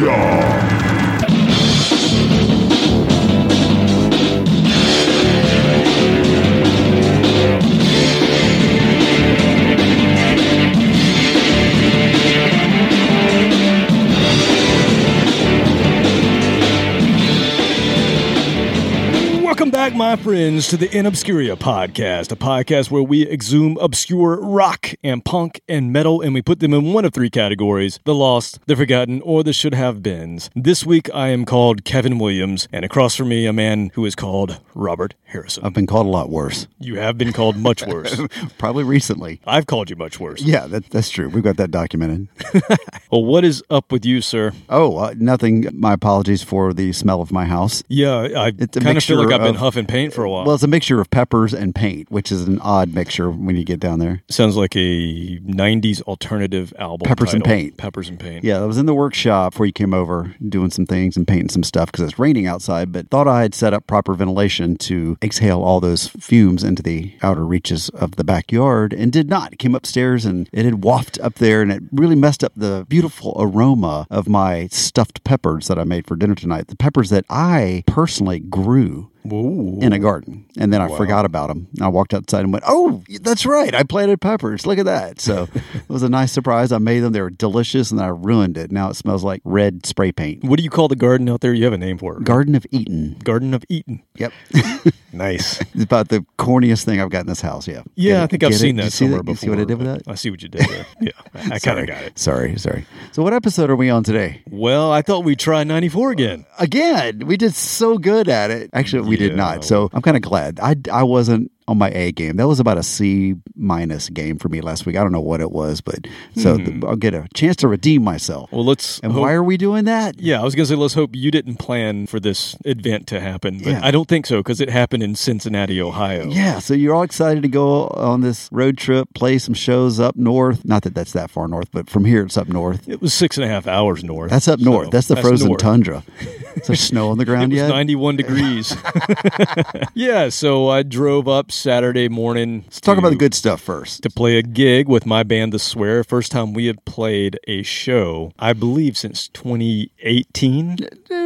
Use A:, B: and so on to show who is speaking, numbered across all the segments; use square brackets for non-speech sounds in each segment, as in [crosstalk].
A: Welcome my friends, to the In Obscuria podcast, a podcast where we exhume obscure rock and punk and metal, and we put them in one of three categories the lost, the forgotten, or the should have beens. This week, I am called Kevin Williams, and across from me, a man who is called Robert Harrison.
B: I've been called a lot worse.
A: You have been called much worse. [laughs]
B: Probably recently.
A: I've called you much worse.
B: Yeah, that, that's true. We've got that documented. [laughs]
A: Well, what is up with you, sir?
B: Oh, uh, nothing. My apologies for the smell of my house.
A: Yeah, I kind of feel like I've been huffing paint for a while.
B: Well, it's a mixture of peppers and paint, which is an odd mixture when you get down there.
A: Sounds like a '90s alternative album.
B: Peppers and. Paint.
A: Peppers and paint.
B: Yeah, I was in the workshop before you came over doing some things and painting some stuff because it's raining outside, but thought I had set up proper ventilation to exhale all those fumes into the outer reaches of the backyard and did not. Came upstairs and it had wafted up there and it really messed up the beautiful aroma of my stuffed peppers that I made for dinner tonight. The peppers that I personally grew
A: Whoa.
B: in a garden. And then I forgot about them. I walked outside and went, Oh, that's right. I planted peppers. Look at that. So [laughs] it was a nice surprise. I made them. They were delicious and I ruined it. Now it smells like red spray paint.
A: What do you call the garden out there? You have a name for it.
B: Garden of Eden.
A: Garden of Eden.
B: Yep. [laughs]
A: Nice. [laughs]
B: it's about the corniest thing I've got in this house. Yeah.
A: Yeah,
B: Get
A: I
B: it?
A: think I've
B: it?
A: seen
B: Did
A: that somewhere
B: You
A: before.
B: see what I did with that?
A: I see what you did there. Yeah, I kind of got it.
B: Sorry, sorry. So, what episode are we on today?
A: Well, I thought we'd try 94 again.
B: Again, we did so good at it. Actually, we did
A: Yeah.
B: not. So, I'm kind of glad. I, I wasn't on my A game. That was about a C minus game for me last week. I don't know what it was, but so th- I'll get a chance to redeem myself.
A: Hmm. Well, let's.
B: and
A: hope-
B: why are we doing that?
A: Yeah, I was going to say, let's hope you didn't plan for this event to happen, but
B: Yeah.
A: I don't think so because it happened in Cincinnati, Ohio.
B: Yeah, so you're all excited to go on this road trip, play some shows up north. Not that that's that far north, but from here it's up north.
A: It was six and a half hours north.
B: That's up
A: so
B: north. That's the frozen
A: north.
B: tundra. [laughs] Is there snow on the
A: It
B: ground
A: was
B: yet?
A: 91 degrees. [laughs] [laughs] yeah, so I drove up Saturday morning.
B: Let's talk about the good stuff first.
A: to play a gig with my band The Swear. First time we had played a show, I believe, since 2018,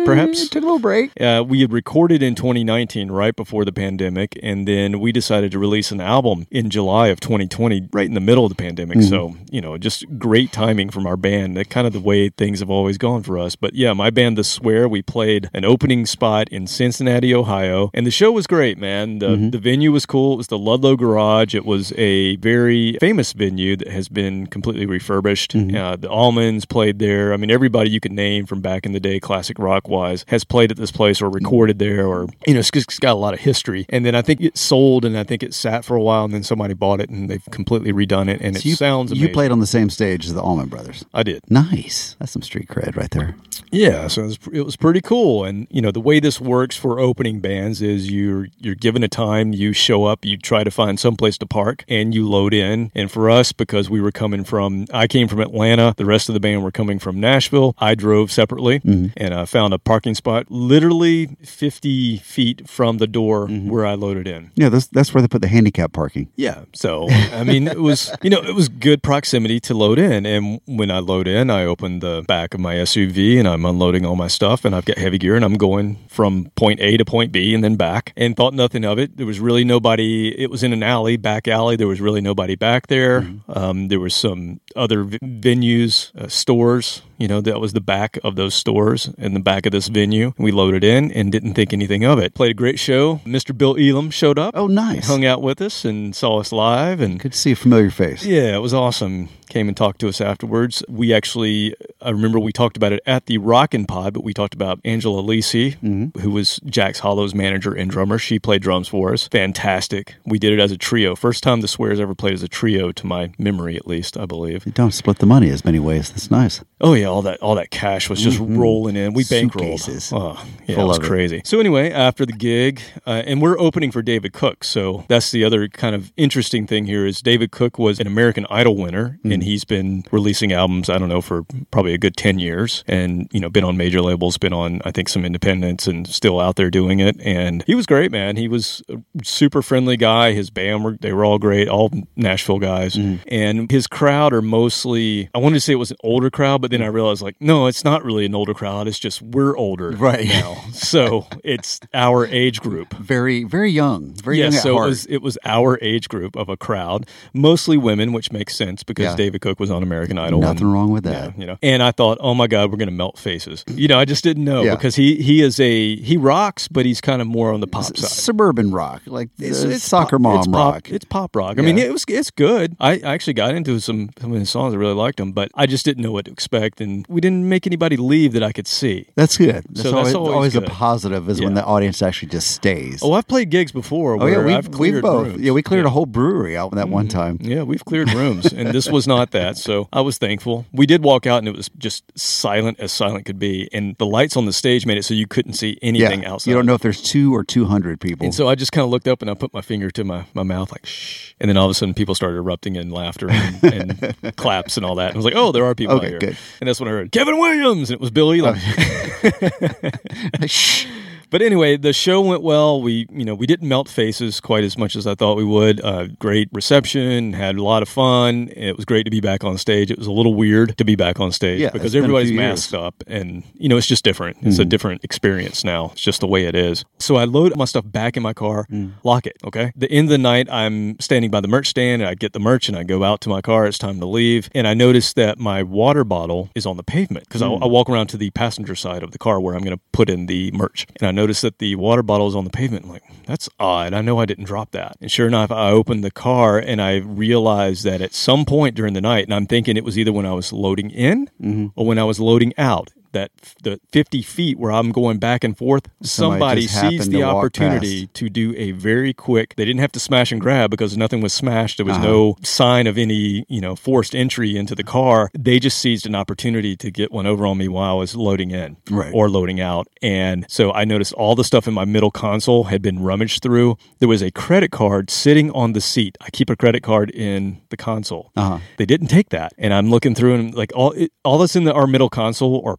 A: perhaps.
B: Took a little break.
A: Uh, we had recorded in 2019, right before the pandemic, and then we decided to release an album in July of 2020, right in the middle of the pandemic. So, you know, just great timing from our band. That kind of the way things have always gone for us. But yeah, my band, The Swear, we played an opening spot in Cincinnati, Ohio, and the show was great, man. The, the venue was cool. It was the Ludlow Garage. It was a very famous venue that has been completely refurbished. Uh, the Allmans played there. I mean, everybody you could name from back in the day, classic rock wise, has played at this place or recorded there, or you know, it's, it's got a lot of history. And then I think it sold, and I think it sat for a while, and then somebody bought it, and they've completely redone it, and it
B: you,
A: sounds amazing.
B: You played on the same stage as the Allman Brothers.
A: I did.
B: Nice. That's some street cred right there.
A: Yeah, so it was, it was pretty cool. And you know, the way this works for opening bands is you're you're given a time, you show up, you try to find some place to park, and you load in. And for us, because we were coming from, I came from Atlanta, the rest of the band were coming from Nashville. I drove separately mm-hmm. and I found a parking spot literally 50 feet from the door mm-hmm. where I loaded in.
B: Yeah, that's, that's where they put the handicap parking.
A: Yeah. So, I mean, it was, you know, it was good proximity to load in. And when I load in, I open the back of my SUV and I'm unloading all my stuff and I've got heavy gear and I'm going from point A to point B and then back and thought nothing of it. There was really nobody. It was in an alley, back alley. There was really nobody back there. Um, there was some other v- venues, uh, stores. You know, that was the back of those stores and the back of this venue. We loaded in and didn't think anything of it. Played a great show. Mr. Bill Elam showed up
B: Oh, nice.
A: hung out with us and saw us live and
B: Good to see a familiar face.
A: yeah it was awesome came and talked to us afterwards we actually i remember we talked about it at the rockin' pod but we talked about angela lisi who was jack's hollow's manager and drummer she played drums for us fantastic we did it as a trio first time the swears ever played as a trio to my memory at least i believe
B: You don't split the money as many ways. That's nice.
A: Oh yeah, all that all that cash was just rolling in. We bankrolled.
B: Suitcases.
A: Oh, yeah,
B: Full
A: it was
B: of it.
A: crazy. So anyway, after the gig, uh, and we're opening for David Cook. So that's the other kind of interesting thing here is David Cook was an American Idol winner, and and he's been releasing albums. I don't know for probably a good ten years, and you know, been on major labels, been on I think some independents, and still out there doing it. And he was great, man. He was a super friendly guy. His band were they were all great, all Nashville guys, mm-hmm. and his crowd are mostly. I wanted to say it was an older crowd, but then I realized like, no, it's not really an older crowd. It's just we're older
B: Right.
A: now, [laughs] so it's our age group.
B: Very, very young. Very
A: Yeah,
B: young at
A: so
B: heart.
A: it was it was our age group of a crowd, mostly women, which makes sense because
B: Yeah.
A: David Cook was on American Idol.
B: Nothing
A: and-
B: wrong with
A: yeah,
B: that.
A: you know. And I thought, oh my god, we're gonna melt faces. You know, I just didn't know
B: Yeah.
A: because he he is a he rocks, but he's kind of more on the pop side.
B: Suburban rock, like
A: It's, it's
B: soccer
A: pop,
B: mom
A: it's
B: rock.
A: Pop, it's pop rock. I mean, it was it's good. I I actually got into some some of his songs. I really liked them, but I just didn't know what to expect, and we didn't make anybody leave that I could see.
B: That's good. That's,
A: So
B: always,
A: that's always
B: always a positive is when the audience actually just stays.
A: Oh, I've played gigs before.
B: Oh, yeah, we we
A: cleared
B: both.
A: rooms.
B: Yeah, we cleared
A: Yeah.
B: a whole brewery out that one mm-hmm. time.
A: Yeah, we've cleared rooms, and this was [laughs] not that. So I was thankful. We did walk out, and it was just silent as silent could be. And the lights on the stage made it so you couldn't see anything
B: Yeah,
A: outside.
B: you don't know if there's two or two hundred people.
A: And so I just kind of looked up and I put my finger to my, my mouth, like, shh. And then all of a sudden, people started erupting in laughter and, and [laughs] claps and all that. And I was like, oh, there are people
B: Okay,
A: out here.
B: good.
A: And that's when I heard Kevin Williams, and it was Bill oh, Elam. [laughs]
B: Shh.
A: But anyway, the show went well. We, you know, we didn't melt faces quite as much as I thought we would. Uh, great reception, had a lot of fun. It was great to be back on stage. It was a little weird to be back on stage
B: Yeah,
A: because
B: it's been a
A: everybody's masked
B: years. Hmm.
A: up, and you know, it's just different. It's a different experience now. It's just the way it is. So I load my stuff back in my car,
B: Hmm.
A: lock it. Okay. The end of the night, I'm standing by the merch stand, and I get the merch, and I go out to my car. It's time to leave, and I notice that my water bottle is on the pavement because
B: Hmm.
A: I, I walk around to the passenger side of the car where I'm going to put in the merch, and I notice that the water bottle is on the pavement. I'm like, that's odd. I know I didn't drop that. And sure enough, I opened the car and I realized that at some point during the night, and I'm thinking it was either when I was loading in
B: Mm-hmm.
A: or when I was loading out. That the 50 feet where I'm going back and forth,
B: Somebody
A: somebody,
B: just happened
A: seized
B: to
A: the
B: walk
A: opportunity to do a very quick. They didn't have to smash and grab because nothing was smashed. There was
B: Uh-huh.
A: no sign of any, you know, forced entry into the car. They just seized an opportunity to get one over on me while I was loading in
B: Right.
A: or loading out. And so I noticed all the stuff in my middle console had been rummaged through. There was a credit card sitting on the seat. I keep a credit card in the console.
B: Uh-huh.
A: They didn't take that. And I'm looking through and like all it, all that's in the, our middle console are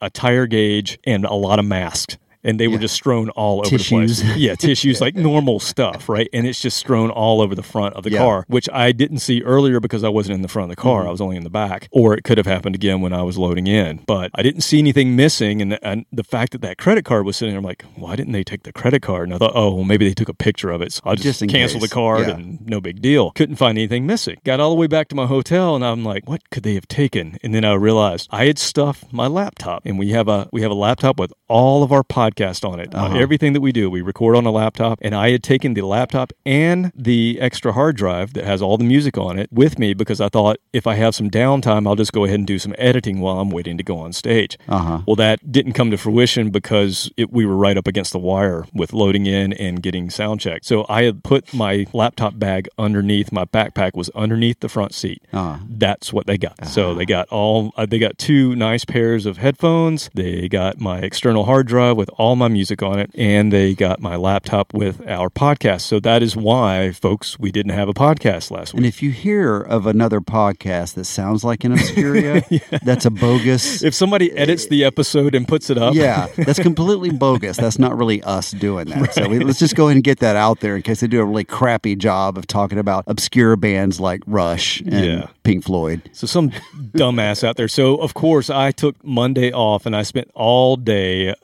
A: a tire gauge, and a lot of masks. And they were just strewn all over
B: Tissues.
A: the place. [laughs] Yeah, tissues, like [laughs] normal stuff, right? And it's just strewn all over the front of the
B: Yeah.
A: car, which I didn't see earlier because I wasn't in the front of the car. Mm-hmm. I was only in the back. Or it could have happened again when I was loading in. But I didn't see anything missing. And, and the fact that that credit card was sitting there, I'm like, why didn't they take the credit card? And I thought, oh, well, maybe they took a picture of it. So I'll just,
B: Just
A: cancel
B: case.
A: the card
B: Yeah.
A: and no big deal. Couldn't find anything missing. Got all the way back to my hotel and I'm like, what could they have taken? And then I realized I had stuffed my laptop and we have a we have a laptop with all of our podcast on it.
B: Uh-huh.
A: everything that we do, we record on a laptop and I had taken the laptop and the extra hard drive that has all the music on it with me because I thought if I have some downtime, I'll just go ahead and do some editing while I'm waiting to go on stage.
B: Uh-huh.
A: Well, that didn't come to fruition because it, we were right up against the wire with loading in and getting sound checked. So I had put my laptop bag underneath my backpack was underneath the front seat.
B: Uh-huh.
A: That's what they got. So they got all uh, they got two nice pairs of headphones. They got my external hard drive with all my music on it, and they got my laptop with our podcast. So that is why, folks, we didn't have a podcast last week.
B: And if you hear of another podcast that sounds like In Obscuria, [laughs] that's a bogus.
A: If somebody edits the episode and puts it up,
B: yeah, that's completely bogus. That's not really us doing that. So we, let's just go ahead and get that out there in case they do a really crappy job of talking about obscure bands like Rush and
A: Yeah.
B: Pink Floyd.
A: So some dumbass out there. So of course I took Monday off and I spent all day uh,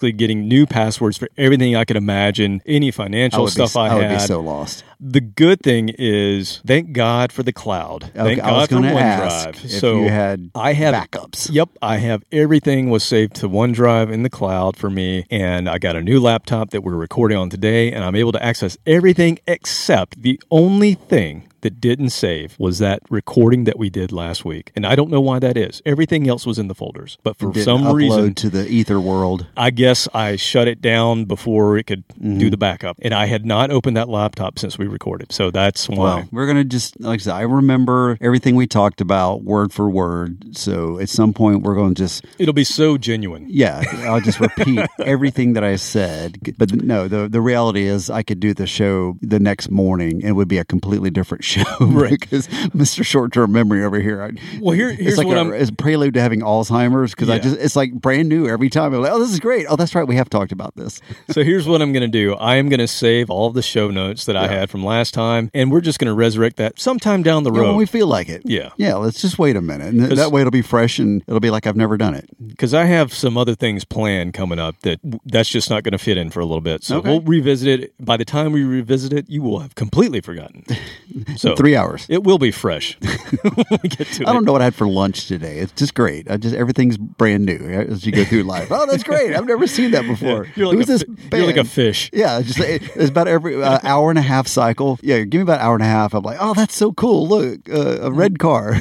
A: basically getting new passwords for everything I could imagine, any financial
B: would,
A: stuff
B: be,
A: I,
B: I would
A: had.
B: be so lost.
A: the good thing is, thank God for the cloud.
B: Okay,
A: thank
B: I
A: God for OneDrive. so
B: you had
A: I have
B: backups.
A: Yep, I have everything was saved to OneDrive in the cloud for me, and I got a new laptop that we're recording on today, and I'm able to access everything except the only thing that didn't save was that recording that we did last week, and I don't know why that is. Everything else was in the folders, but for some reason.
B: to the ether world.
A: I guess I shut it down before it could
B: Mm-hmm.
A: do the backup. And I had not opened that laptop since we recorded. So that's why.
B: Well, we're gonna just like I said, I remember everything we talked about word for word. So at some point, we're going to just
A: It'll be so genuine.
B: yeah, I'll just [laughs] repeat everything that I said. But no, the the reality is, I could do the show the next morning, and it would be a completely different show. [laughs]
A: Right.
B: because Mr. Short Term Memory over here. I,
A: Well, here-
B: it's
A: here's
B: like
A: what
B: a,
A: I'm-
B: it's a prelude to having Alzheimer's because I just it's like brand new every time. I'm like, oh, this is great. Oh, that's right. We have talked about this.
A: So here's what I'm going to do. I am going to save all of the show notes that I had from last time, and we're just going to resurrect that sometime down the
B: Yeah, when we feel like it.
A: Yeah.
B: Yeah. Let's just wait a minute, and th- that way it'll be fresh and it'll be like I've never done it.
A: because I have some other things planned coming up that that's just not going to fit in for a little bit. So
B: Okay.
A: we'll revisit it. By the time we revisit it, you will have completely forgotten. [laughs] So
B: Three hours.
A: It will be fresh [laughs] when we get to [laughs]
B: I don't know what I had for lunch today. It's just great. I just everything's brand new as you go through life. Oh, that's great! I've never seen that [laughs] before.
A: You're like,
B: Who's
A: a,
B: this
A: fi- you're like a fish.
B: Yeah, it's just it's about every uh, hour and a half cycle. Yeah, give me about an hour and a half. I'm like, oh, that's so cool. Look, uh, a red car.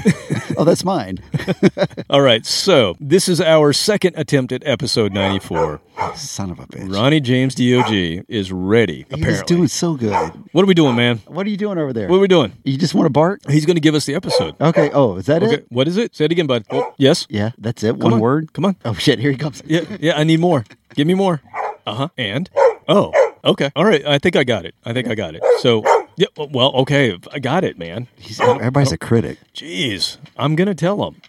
B: oh, that's mine.
A: All right, so this is our second attempt at episode 94. [gasps]
B: Son of a bitch.
A: Ronnie James Dog [gasps] is ready.
B: He was doing so good. [gasps]
A: what are we doing, man?
B: What are you doing over there?
A: What are we doing?
B: you just want to bark?
A: He's going to give us the episode.
B: Okay. Oh, is that
A: Okay,
B: it?
A: what is it? Say it again, bud. Oh, yes.
B: Yeah, that's it.
A: Come
B: One
A: on.
B: word.
A: Come on.
B: Oh shit! Here he comes.
A: Yeah, yeah. I need more. Give me more. [laughs] Uh huh. And oh, okay. All right. I think I got it. I think I got it. So yeah. Well, okay. I got it, man.
B: He's, oh, everybody's a oh, critic.
A: Jeez, I'm gonna tell him.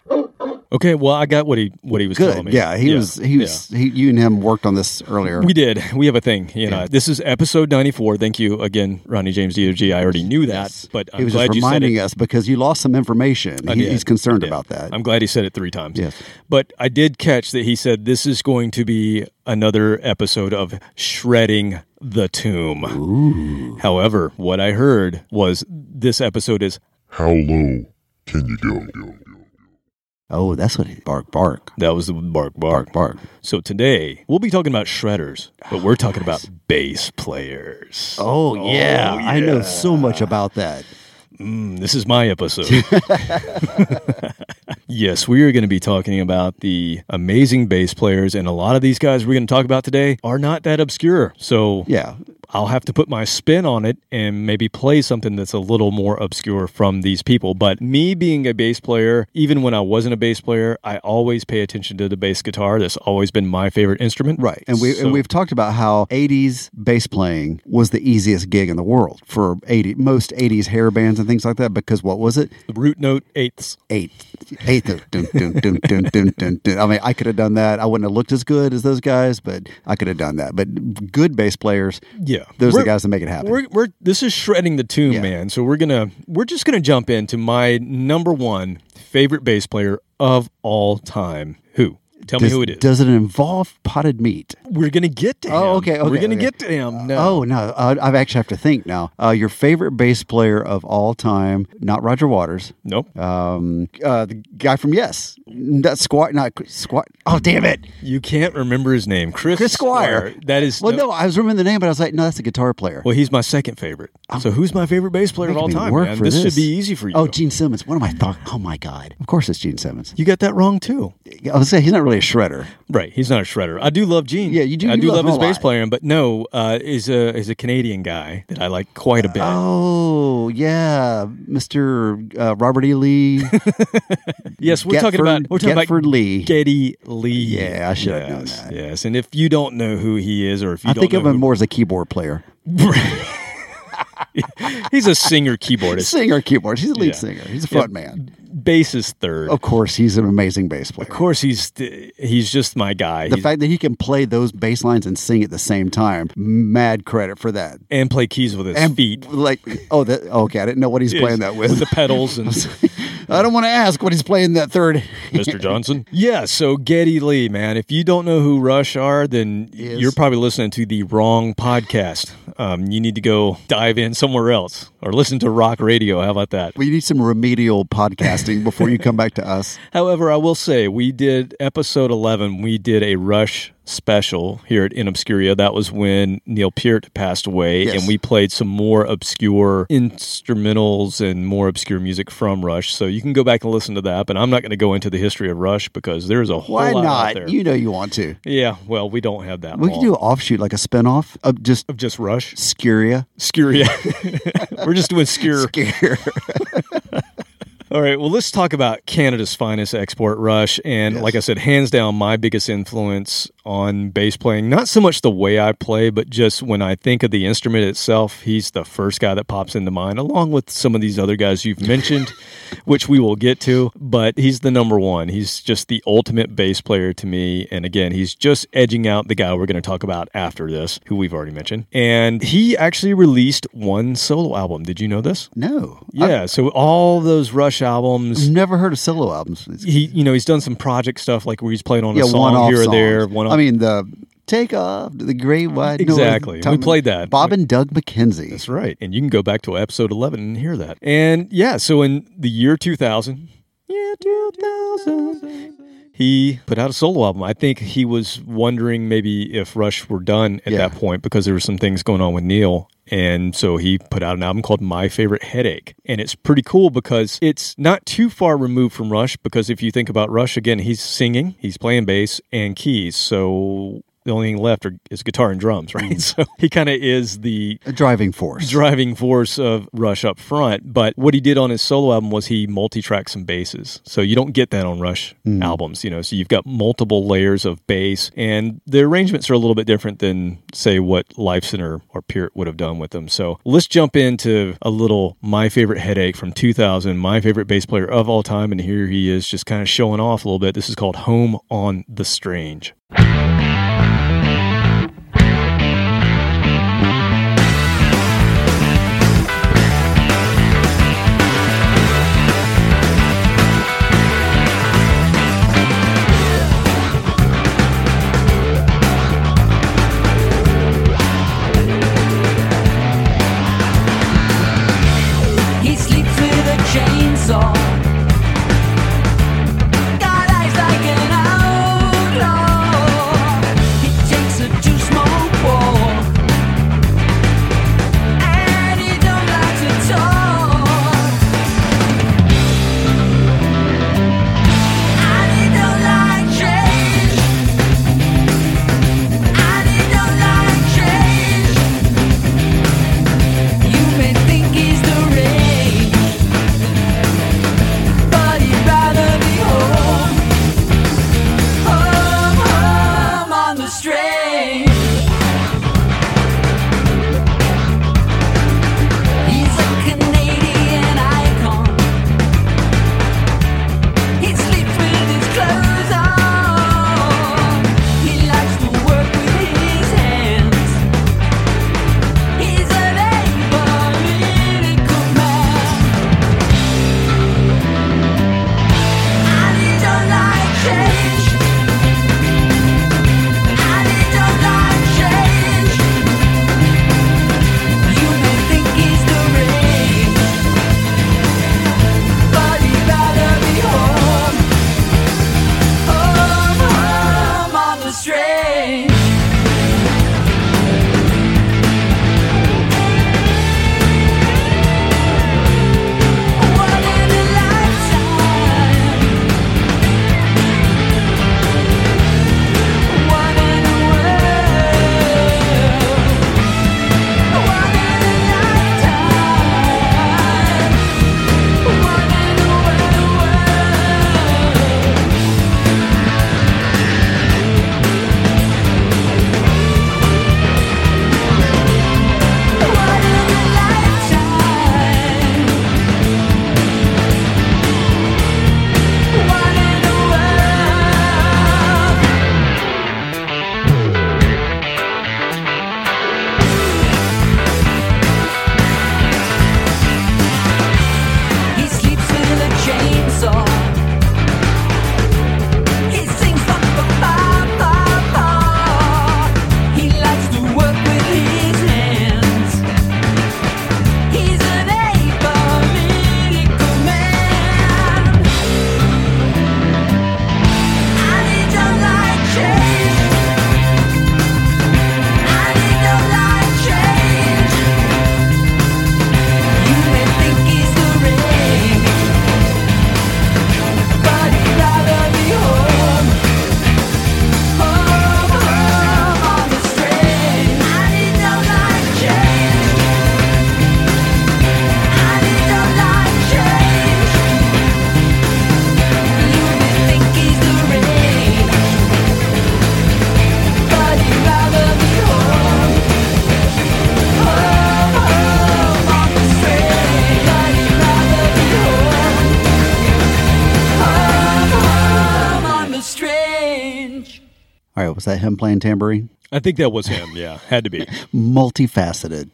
A: Okay. Well, I got what he what he was telling me.
B: Yeah, he was. He was. He, you and him worked on this earlier.
A: We did. We have a thing. You know, this is episode 94. Thank you again, Ronnie James Dog. I already knew that, but I'm
B: he was
A: glad
B: just reminding us because you lost some information. He, he's concerned about that.
A: I'm glad he said it three times.
B: Yes.
A: But I did catch that he said this is going to be another episode of shredding the tomb. However, what I heard was this episode is
C: How low can you go?
B: oh, that's what he bark bark
A: that was the bark bark.
B: bark bark.
A: So today we'll be talking about shredders, but we're talking about bass players.
B: Oh, yeah. I know so much about that.
A: Mm, this is my episode. [laughs] [laughs] yes, we are going to be talking about the amazing bass players, and a lot of these guys we're going to talk about today are not that obscure. So
B: Yeah,
A: I'll have to put my spin on it and maybe play something that's a little more obscure from these people. But me being a bass player, even when I wasn't a bass player, I always pay attention to the bass guitar. That's always been my favorite instrument.
B: right. And we
A: So-
B: and we've talked about how '80s bass playing was the easiest gig in the world for '80 most '80s hair bands and things like that. Because what was it?
A: the root note eighths.
B: Eighth, eighth. Dun, dun, dun, dun, dun, dun, dun. I mean, I could have done that. I wouldn't have looked as good as those guys, but I could have done that. But good bass players,
A: Yeah,
B: those are
A: We're-
B: the guys that make it happen.
A: We're, we're this is shredding the tune,
B: Yeah.
A: man. So we're gonna we're just gonna jump into my number one favorite bass player of all time. Who? Tell
B: does,
A: me who it is.
B: Does it involve potted meat?
A: we're gonna get to him.
B: Oh, okay, okay,
A: We're gonna
B: okay.
A: get to him. No.
B: Oh no, uh, I actually have to think now. Uh, your favorite bass player of all time? Not Roger Waters.
A: nope.
B: Um, uh, the guy from Yes. That squat, not squat. Oh damn it,
A: You can't remember his name, Chris.
B: Chris Squire.
A: That is.
B: Well, no, I was remembering the name, but I was like, no, that's a guitar player.
A: Well, he's my second favorite. So who's my favorite bass player of all time?
B: work
A: Man?
B: for
A: This,
B: this.
A: should be easy for you.
B: Oh, Gene Simmons. What am I thought? Oh my god! Of course, it's Gene Simmons.
A: you got that wrong too.
B: I was say he's not really a shredder.
A: Right, he's not a shredder. I do love Gene.
B: Yeah, you do-
A: I
B: you
A: do
B: love
A: love, his bass
B: lot.
A: player, but no, uh, is a is a Canadian guy that I like quite a bit.
B: Oh yeah, Mister uh, Robert E. Lee. [laughs]
A: yes, we're talking about we're talking
B: Getford
A: about
B: Lee.
A: Geddy Lee.
B: Yeah, I should have known
A: Yes,
B: that.
A: Yes, and if you don't know who he is, or if you
B: I
A: don't
B: think
A: know
B: of him
A: who-
B: more as a keyboard player, [laughs]
A: he's a singer keyboardist.
B: singer, keyboard. He's a lead
A: Yeah.
B: singer. He's a
A: Yeah.
B: front man.
A: Bass is third.
B: Of course, he's an amazing bass player.
A: Of course, he's he's just my guy.
B: The
A: He's-
B: fact that he can play those bass lines and sing at the same time, mad credit for that.
A: and play keys with his
B: And
A: feet.
B: like, oh, that okay. I didn't know what he's playing that with.
A: the pedals and [laughs]
B: I don't want to ask what he's playing that third.
A: Mr. [laughs] Johnson. Yeah, so Geddy Lee, man. If you don't know who Rush are, then
B: Yes.
A: you're probably listening to the wrong podcast. Um, you need to go dive in somewhere else or listen to rock radio. How about that?
B: We need some remedial podcasting before you come back to us. [laughs]
A: However, I will say we did episode 11, we did a Rush special here at In Obscuria. That was when Neil Peart passed away,
B: Yes.
A: and we played some more obscure instrumentals and more obscure music from Rush. So you can go back and listen to that. But I'm not going to go into the history of Rush because there's a whole
B: Why
A: lot
B: not?
A: there.
B: You know you want to.
A: yeah, well, we don't have that.
B: We
A: long
B: can do an offshoot, like a spinoff of just
A: of just Rush.
B: Scuria.
A: Scuria. [laughs] [laughs] We're just doing Scure.
B: Scare. [laughs]
A: All right, well, let's talk about Canada's finest export, Rush. And
B: Yes.
A: like I said, hands down, my biggest influence on bass playing, not so much the way I play, but just when I think of the instrument itself, he's the first guy that pops into mind, along with some of these other guys you've mentioned, [laughs] which we will get to. But he's the number one. He's just the ultimate bass player to me. And again, he's just edging out the guy we're going to talk about after this, who we've already mentioned. And he actually released one solo album. Did you know this?
B: no.
A: Yeah, so all those Rush albums,
B: I've never heard of solo albums.
A: He you know he's done some project stuff like where he's played on
B: yeah,
A: a song here or
B: songs.
A: there. One
B: I mean, the Take Off, The Great White North,
A: Exactly. We played that.
B: Bob and Doug McKenzie.
A: that's right, and you can go back to episode eleven and hear that. And yeah, so in the year two thousand, year two thousand. He put out a solo album. I think he was wondering maybe if Rush were done at
B: Yeah.
A: that point because there were some things going on with Neil. And so he put out an album called My Favorite Headache. And it's pretty cool because it's not too far removed from Rush. Because if you think about Rush, again, he's singing, he's playing bass and keys. So the only thing left are, is guitar and drums, [laughs] right? Mm. So he kind of is the
B: A driving force.
A: driving force of Rush up front. But what he did on his solo album was he multi-tracked some basses. So you don't get that on Rush mm. albums, you know. So you've got multiple layers of bass, and the arrangements are a little bit different than say what Lifeson or, or Peart would have done with them. So let's jump into a little my favorite headache from 2000, my favorite bass player of all time, and here he is just kind of showing off a little bit. This is called Home on the Strange.
B: Was that him playing tambourine?
A: I think that was him. Yeah, had to be [laughs]
B: Multifaceted,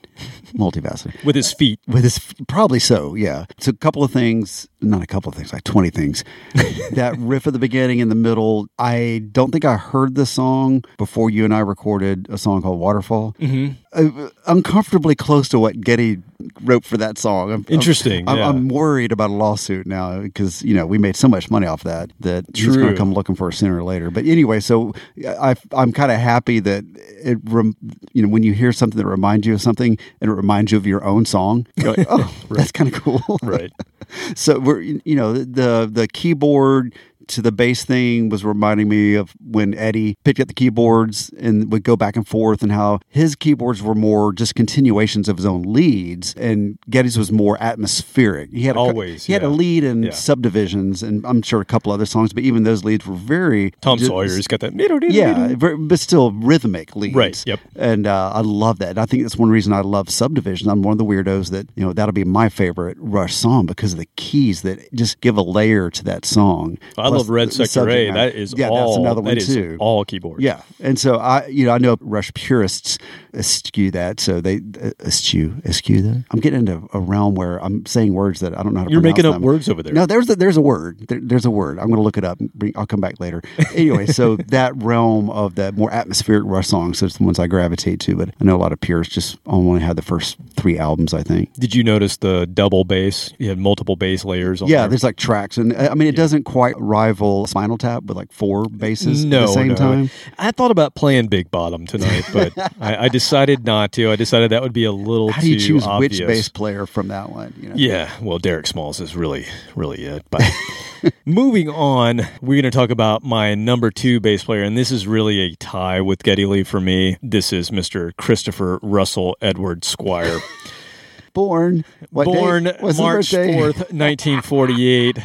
B: multifaceted.
A: with his feet.
B: With his, probably so, yeah. So a couple of things, not a couple of things, like twenty things. [laughs] that riff at the beginning and the middle. I don't think I heard the song before you and I recorded a song called Waterfall. Mm-hmm. Uh, uncomfortably close to what Geddy wrote for that song. I'm,
A: Interesting,
B: I'm,
A: yeah.
B: I'm worried about a lawsuit now because you know we made so much money off that that he's going to come looking for us sooner or later. But anyway, so I I'm kind of happy that it you know when you hear something that reminds you of something and it reminds you of your own song, you're like, [laughs] oh, that's kind of cool,
A: Right. [laughs]
B: so we're you know the the keyboard to the bass thing was reminding me of when Eddie picked up the keyboards and would go back and forth, and how his keyboards were more just continuations of his own leads, and Geddy's was more atmospheric. He had a,
A: Always,
B: he had a lead in
A: Yeah.
B: subdivisions, and I'm sure a couple other songs, but even those leads were very
A: Tom
B: just-
A: Sawyer's got that.
B: yeah, but still rhythmic leads.
A: Right, yep.
B: And uh, I love that. And I think that's one reason I love subdivisions. I'm one of the weirdos that you know that'll be my favorite Rush song because of the keys that just give a layer to that song.
A: I
B: Plus
A: love Red
B: the
A: Sector A.
B: matter.
A: That is
B: yeah,
A: all.
B: that's another one
A: that is
B: too.
A: all keyboard.
B: Yeah, and so I, you know, I know Rush purists eschew that, so they uh, eschew eschew that. I'm getting into a realm where I'm saying words that I don't know how to.
A: You're making up
B: them.
A: words over there.
B: No, there's a, there's a word. There, there's a word. I'm going to look it up. Bring, I'll come back later. Anyway, so [laughs] that realm of that more atmospheric Rush songs, those are the ones I gravitate to. But I know a lot of purists just only had the first three albums. I think.
A: Did you notice the double bass? You had multiple bass layers. On
B: Yeah,
A: there.
B: there's like tracks, and uh, I mean, it doesn't quite rival Spinal Tap with like four basses
A: no,
B: at the same
A: no.
B: time.
A: I thought about playing Big Bottom tonight, but [laughs] I, I decided not to. I decided that would be a little
B: How do you choose
A: obvious.
B: which bass player from that one? You know?
A: Yeah, well, Derek Smalls is really, really it. But [laughs] moving on, we're going to talk about my number two bass player, and this is really a tie with Geddy Lee for me. This is Mr. Christopher Russell Edward Squire. [laughs]
B: Born what
A: Born March 4th, 1948.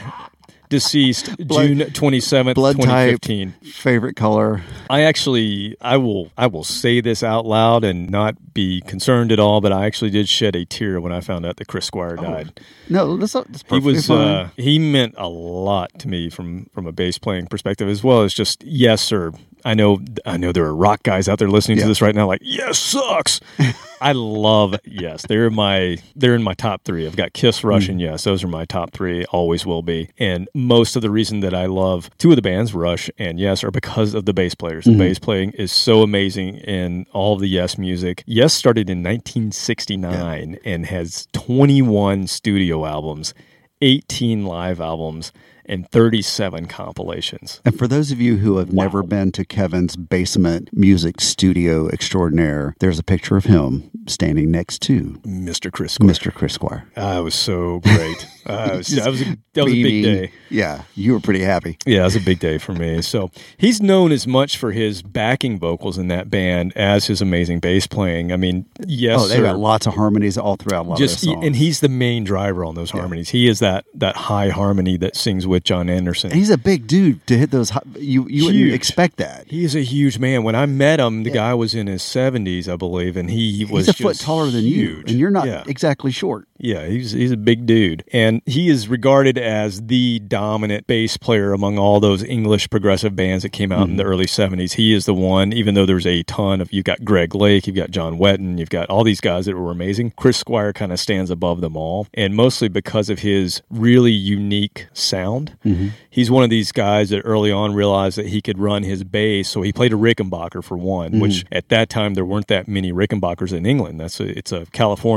A: Deceased
B: Blood-
A: June 27th,
B: Blood type,
A: 2015.
B: favorite color.
A: I actually I will I will say this out loud and not be concerned at all, but I actually did shed a tear when I found out that Chris Squire died.
B: No, that's, not that's
A: He was
B: fine.
A: uh, he meant a lot to me from from a bass playing perspective as well as just yes sir. I know I know there are rock guys out there listening
B: Yeah.
A: to this right now like yes sucks. [laughs] I love yes. They're my they're in my top three. I've got Kiss, Rush,
B: Hmm.
A: and Yes. Those are my top three. Always will be. And most of the reason that I love two of the bands, Rush and Yes, are because of the bass players.
B: Mm-hmm.
A: The bass playing is so amazing in all of the Yes music. Yes started in 1969 and has 21 studio albums, 18 live albums, and 37 compilations.
B: And for those of you who have never been to Kevin's basement music studio extraordinaire, there's a picture of him standing next to
A: Mr. Chris Squire.
B: Mr. Chris Squire.
A: It was so great. [laughs] Uh, was- that was a, that was a big day.
B: Yeah, you were pretty happy.
A: Yeah, it was a big day for me. So he's known as much for his backing vocals in that band as his amazing bass playing. I mean, yes,
B: oh, they got lots of harmonies all throughout a lot
A: just
B: of their songs.
A: and he's the main driver on those harmonies. He is that that high harmony that sings with Jon Anderson.
B: And he's a big dude to hit those. You you wouldn't expect that.
A: He is a huge man. When I met him, the guy was in his seventies, I believe, and he was
B: He's a foot taller than you, and you're not
A: Yeah.
B: exactly short.
A: Yeah, he's he's a big dude, and he is regarded as the dominant bass player among all those English progressive bands that came out in
B: Mm-hmm.
A: the early '70s. He is the one. Even though there's a ton of you've got Greg Lake, you've got John Wetton, you've got all these guys that were amazing. Chris Squire kind of stands above them all, and mostly because of his really unique sound.
B: Mm-hmm.
A: He's one of these guys that early on realized that he could run his bass, so he played a Rickenbacker for one,
B: Mm-hmm.
A: which at that time there weren't that many Rickenbackers in England. That's a, it's a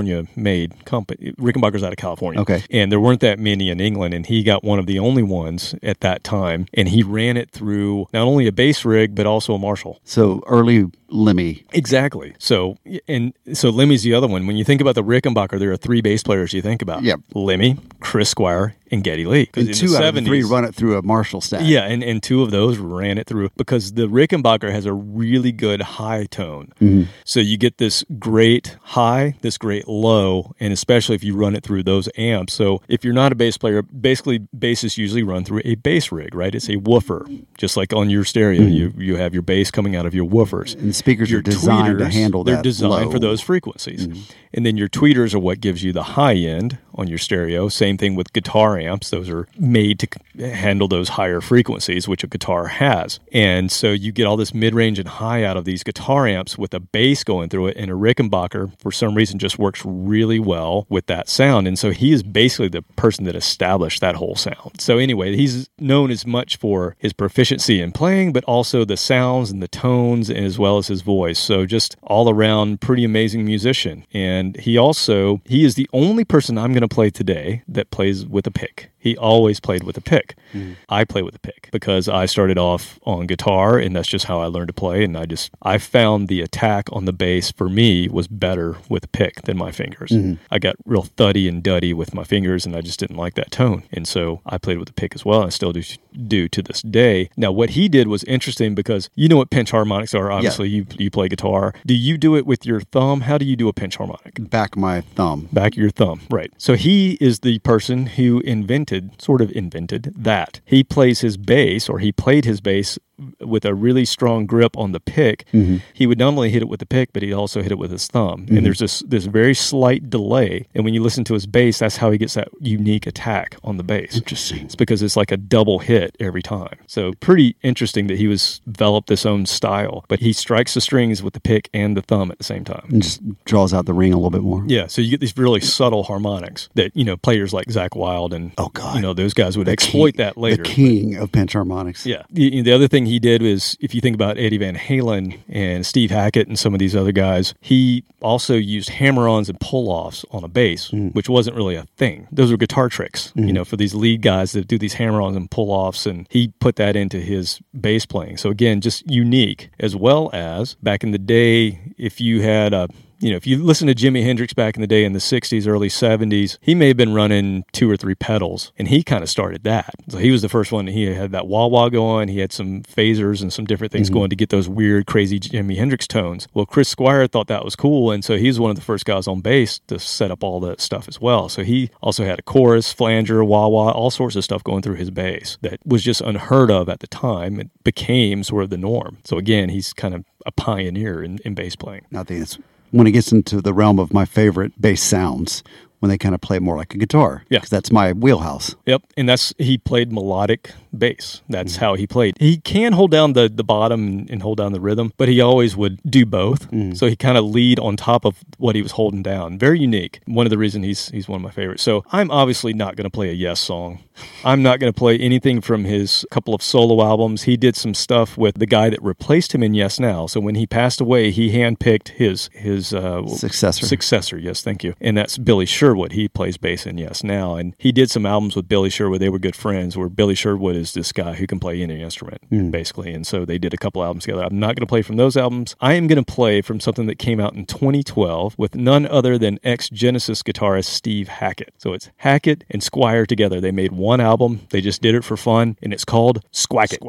A: California-made company. Rickenbacker's out of California,
B: Okay.
A: and there weren't that many in England, and he got one of the only ones at that time, and he ran it through not only a bass rig but also a Marshall.
B: So early Lemmy.
A: Exactly. So and so Lemmy's the other one. When you think about the Rickenbacker, there are three bass players you think about.
B: Yep.
A: Lemmy, Chris Squire, and Geddy Lee.
B: And two
A: the
B: out of the three run it through a Marshall stack.
A: yeah, and, and two of those ran it through because the Rickenbacker has a really good high tone.
B: Mm-hmm.
A: So you get this great high, this great low, and especially if you run it through those amps. So if you're not a bass player, basically basses usually run through a bass rig, right? It's a woofer, just like on your stereo.
B: Mm-hmm.
A: You you have your bass coming out of your woofers.
B: And speakers
A: your
B: are designed to
A: tweeters,
B: handle
A: They're
B: that
A: designed
B: low. Mm-hmm.
A: for those frequencies. And then your tweeters are what gives you the high end on your stereo. Same thing with guitar amps. Those are made to handle those higher frequencies, which a guitar has. And so you get all this mid range and high out of these guitar amps with a bass going through it. And a Rickenbacker, for some reason, just works really well with that sound. And so he is basically the person that established that whole sound. So, anyway, he's known as much for his proficiency in playing, but also the sounds and the tones, as well as his voice. So, just all around, pretty amazing musician. And he also, he is the only person I'm going to play today that plays with a pick. He always played with a pick. Mm-hmm. I play with a pick because I started off on guitar and that's just how I learned to play. And I just, I found the attack on the bass for me was better with a pick than my fingers. Mm-hmm. I got real thuddy and duddy with my fingers and I just didn't like that tone. And so I played with a pick as well. And I still do, do to this day. Now, what he did was interesting because you know what pinch harmonics are. Obviously, you, you play guitar. Do you do it with your thumb? How do you do a pinch harmonic?
B: Back my thumb.
A: back your thumb. Right. So he is the person who invented, sort of invented that. He plays his bass, or he played his bass with a really strong grip on the pick. Mm-hmm. He would not only hit it with the pick, but he also hit it with his thumb. And mm-hmm. there's this this very slight delay. And when you listen to his bass, that's how he gets that unique attack on the bass.
B: Interesting.
A: It's because it's like a double hit every time. So pretty interesting that he was developed this own style. But he strikes the strings with the pick and the thumb at the same time.
B: And just draws out the ring a little bit more.
A: Yeah, so you get these really subtle harmonics that you know players like Zakk Wylde and
B: Oh, God.
A: you know those guys would exploit
B: King-
A: that later.
B: The king of pinch harmonics.
A: Yeah. The, the other thing he did was, if you think about Eddie Van Halen and Steve Hackett and some of these other guys, he also used hammer-ons and pull-offs on a bass,
B: Mm.
A: which wasn't really a thing. Those were guitar tricks, you know, for these lead guys that do these hammer-ons and pull-offs, and he put that into his bass playing. So again, just unique, as well as back in the day, if you had a you know, if you listen to Jimi Hendrix back in the day in the 60s, early 70s, he may have been running two or three pedals, and he kind of started that. So he was the first one. He had that wah wah going. He had some phasers and some different things mm-hmm. going to get those weird, crazy Jimi Hendrix tones. Well, Chris Squire thought that was cool, and so he's one of the first guys on bass to set up all that stuff as well. So he also had a chorus, flanger, wah wah, all sorts of stuff going through his bass that was just unheard of at the time. It became sort of the norm. So again, he's kind of a pioneer in, in bass playing.
B: I think it's when it gets into the realm of my favorite bass sounds when they kind of play more like a guitar.
A: Yeah.
B: Because that's my wheelhouse.
A: Yep, and that's he played melodic bass. That's how he played. He can hold down the the bottom and, and hold down the rhythm, but he always would do both. So he kind of lead on top of what he was holding down. Very unique. One of the reasons he's he's one of my favorites. So I'm obviously not going to play a Yes song. I'm not going to play anything from his couple of solo albums. He did some stuff with the guy that replaced him in Yes Now. So when he passed away, he handpicked his his uh,
B: Successor.
A: Successor, yes, thank you. And that's Billy Sherwood. He plays bass in Yes Now. And he did some albums with Billy Sherwood. They were good friends, where Billy Sherwood is this guy who can play any instrument, hmm. basically. And so they did a couple albums together. I'm not going to play from those albums. I am going to play from something that came out in 2012 with none other than ex Genesis guitarist Steve Hackett. So it's Hackett and Squire together. They made one album. They just did it for fun, and it's called Squackett.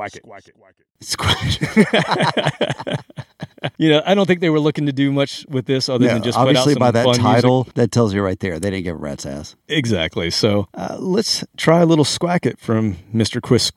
B: Squash. [laughs] [laughs]
A: You know, I don't think they were looking to do much with this other than just put out
B: obviously,
A: some
B: by that
A: fun music.
B: title, that tells you right there. They didn't give a rat's ass.
A: Exactly. So uh, let's try a little Squackett from Mr. Chris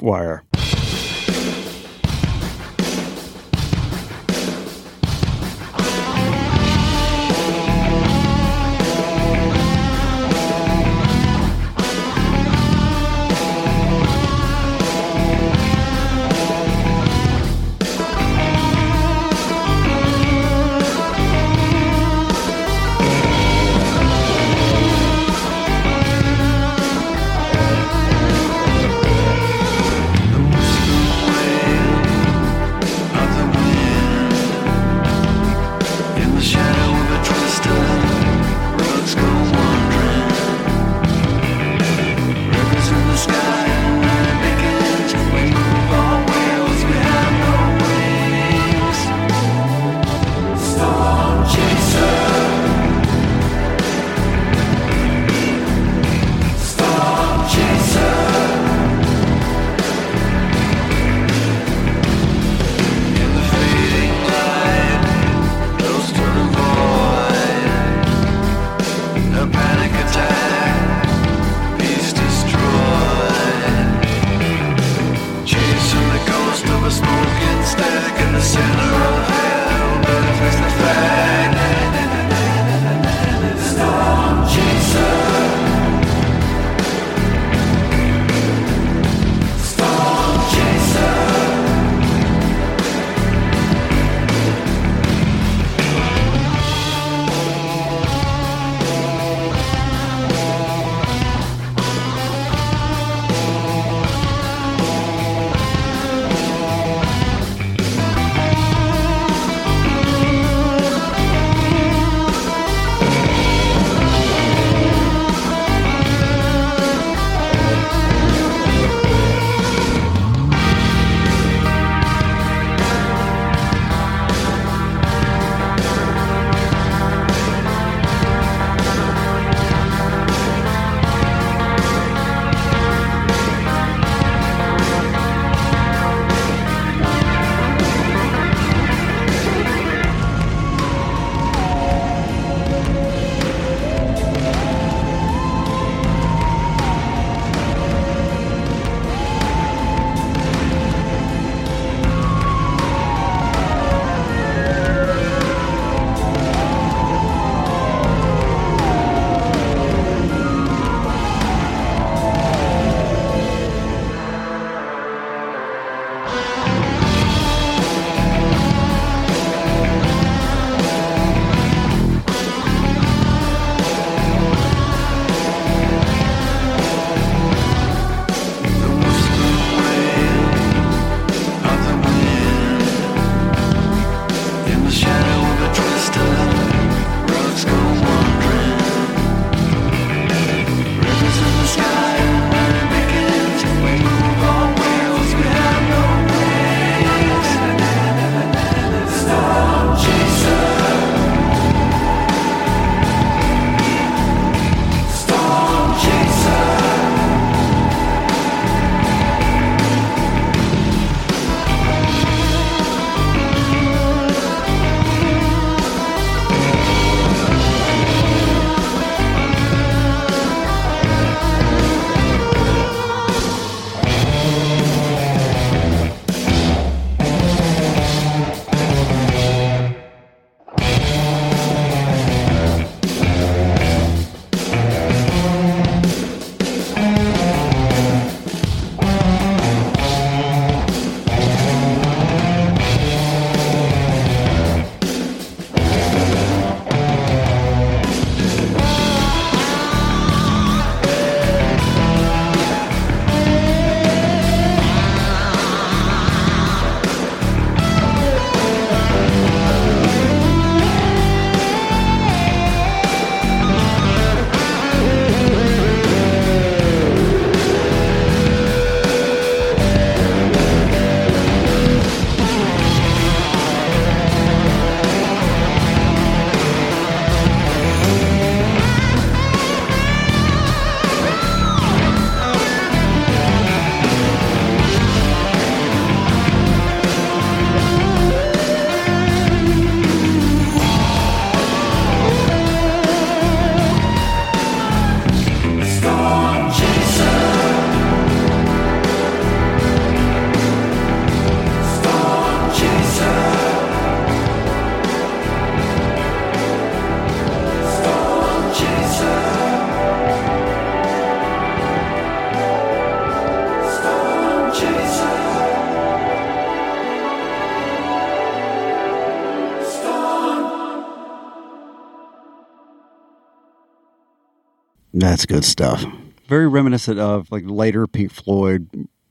B: That's good stuff. Very reminiscent of like later Pink Floyd,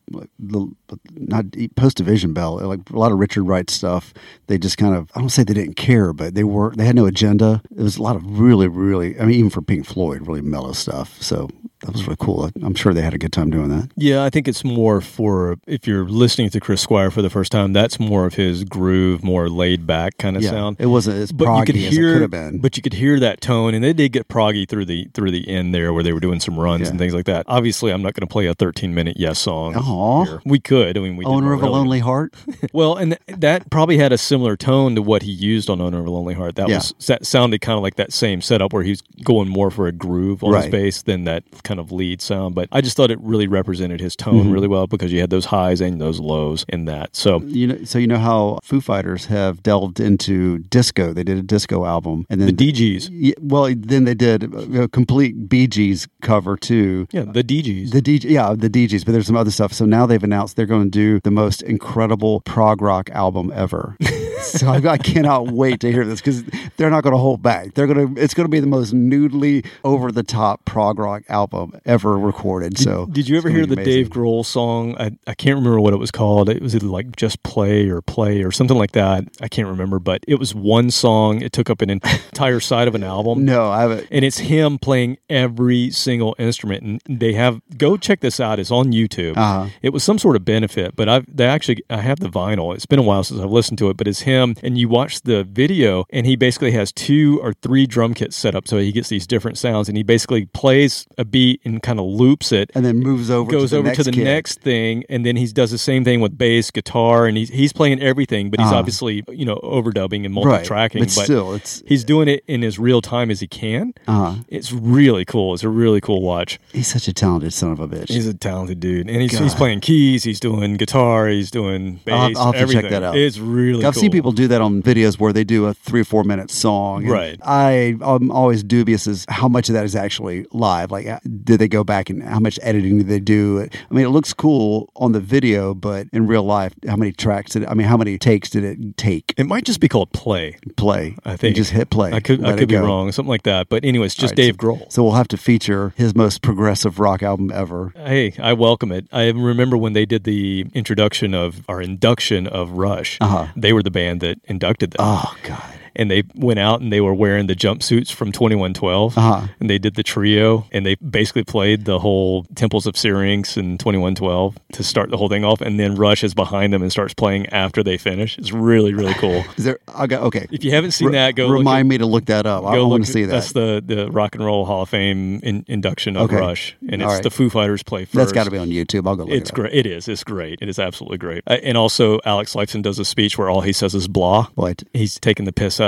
B: the not post Division Bell, like a lot of Richard Wright stuff. They just kind of I don't say they didn't care, but they were they had no agenda. It was a lot of really, really I mean even for Pink Floyd, really mellow stuff. So that was really cool. I'm sure they had a good time doing that.
A: Yeah, I think it's more for if you're listening to Chris Squire for the first time, that's more of his groove, more laid back kind of
B: Yeah,
A: sound.
B: it wasn't as
A: but you
B: proggy
A: could
B: as it
A: hear,
B: could have been.
A: But you could hear that tone, and they did get proggy through the through the end there, where they were doing some runs
B: Yeah.
A: and things like that. Obviously, I'm not going to play a 13 minute Yes song.
B: Aw.
A: here. We could. I mean, we
B: Owner of a Lonely Heart. [laughs]
A: well, and th- that probably had a similar tone to what he used on Owner of a Lonely Heart. That
B: Yeah.
A: was that sounded kind of like that same setup where he's going more for a groove on his
B: Right.
A: bass than that kind of lead sound. But I just thought it really represented his tone
B: Mm-hmm.
A: really well because you had those highs and those lows in that. So
B: You know, so you know how Foo Fighters have delved into disco. They did a disco album, and then
A: the Dee Gees,
B: Yeah, well, then they did a complete Bee Gees cover too.
A: yeah, the Dee Gees.
B: The DJ, yeah, the DJs, but there's some other stuff. So now they've announced they're going to do the most incredible prog rock album ever. [laughs] [laughs] so I, I cannot wait to hear this because they're not going to hold back. They're going to. It's going to be the most noodly, over the top prog rock album ever recorded. So
A: Did you ever hear the
B: amazing.
A: Dave Grohl song? I, I can't remember what it was called. It was either like Just Play or Play or something like that. I can't remember, but it was one song. It took up an entire side of an album.
B: No, I haven't.
A: and it's him playing every single instrument and they have go check this out it's on youtube
B: Uh-huh.
A: it was some sort of benefit but i've they actually i have the vinyl it's been a while since i've listened to it but it's him and you watch the video and he basically has two or three drum kits set up so he gets these different sounds and he basically plays a beat and kind of loops it
B: And then moves over.
A: goes
B: to the
A: over
B: next
A: to the
B: kid.
A: next thing and then he does the same thing with bass guitar and he's, he's playing everything but he's
B: Uh-huh.
A: obviously you know overdubbing and
B: Right,
A: multi-tracking
B: but still, it's-
A: he's doing it in as real time as he can
B: Uh-huh.
A: it's really cool it's a really cool watch
B: He's such a talented son of a bitch.
A: he's a talented dude and he's, he's playing keys he's doing guitar he's doing bass
B: I'll have, I'll have to
A: everything.
B: check that out.
A: it's really
B: I've
A: cool.
B: seen people do that on videos where they do a three or four minute song.
A: Right.
B: I I'm always dubious as how much of that is actually live. Like, uh, did they go back and how much editing did they do? I mean, it looks cool on the video, but in real life, how many tracks did? It, I mean, how many takes did it take?
A: it might just be called play
B: Play.
A: i think
B: you just hit play.
A: i could i could be
B: go.
A: wrong something like that but anyways, just
B: right,
A: dave
B: so-
A: grohl
B: So we'll have to feature his most progressive rock album ever.
A: Hey, I welcome it. I remember when they did the introduction of our induction of Rush.
B: Uh-huh.
A: They were the band that inducted them.
B: Oh God.
A: And they went out and they were wearing the jumpsuits from 2112
B: Uh-huh.
A: and they did the trio and they basically played the whole temples of syrinx in 2112 to start the whole thing off and then rush is behind them and starts playing after they finish it's really really cool [sighs]
B: Is there? Got okay.
A: if you haven't seen
B: Re-
A: that go look
B: remind
A: at-
B: me to look that up. I
A: Go
B: want
A: look
B: to see that.
A: That's the, the Rock and Roll Hall of Fame in, induction of
B: Okay.
A: Rush, and it's
B: right.
A: the Foo Fighters play first.
B: That's got to be on YouTube. I'll go look
A: It's
B: it
A: great. It is. It's great. It is absolutely great. Uh, And also, Alex Lifeson does a speech where all he says is blah.
B: What?
A: He's taking the piss out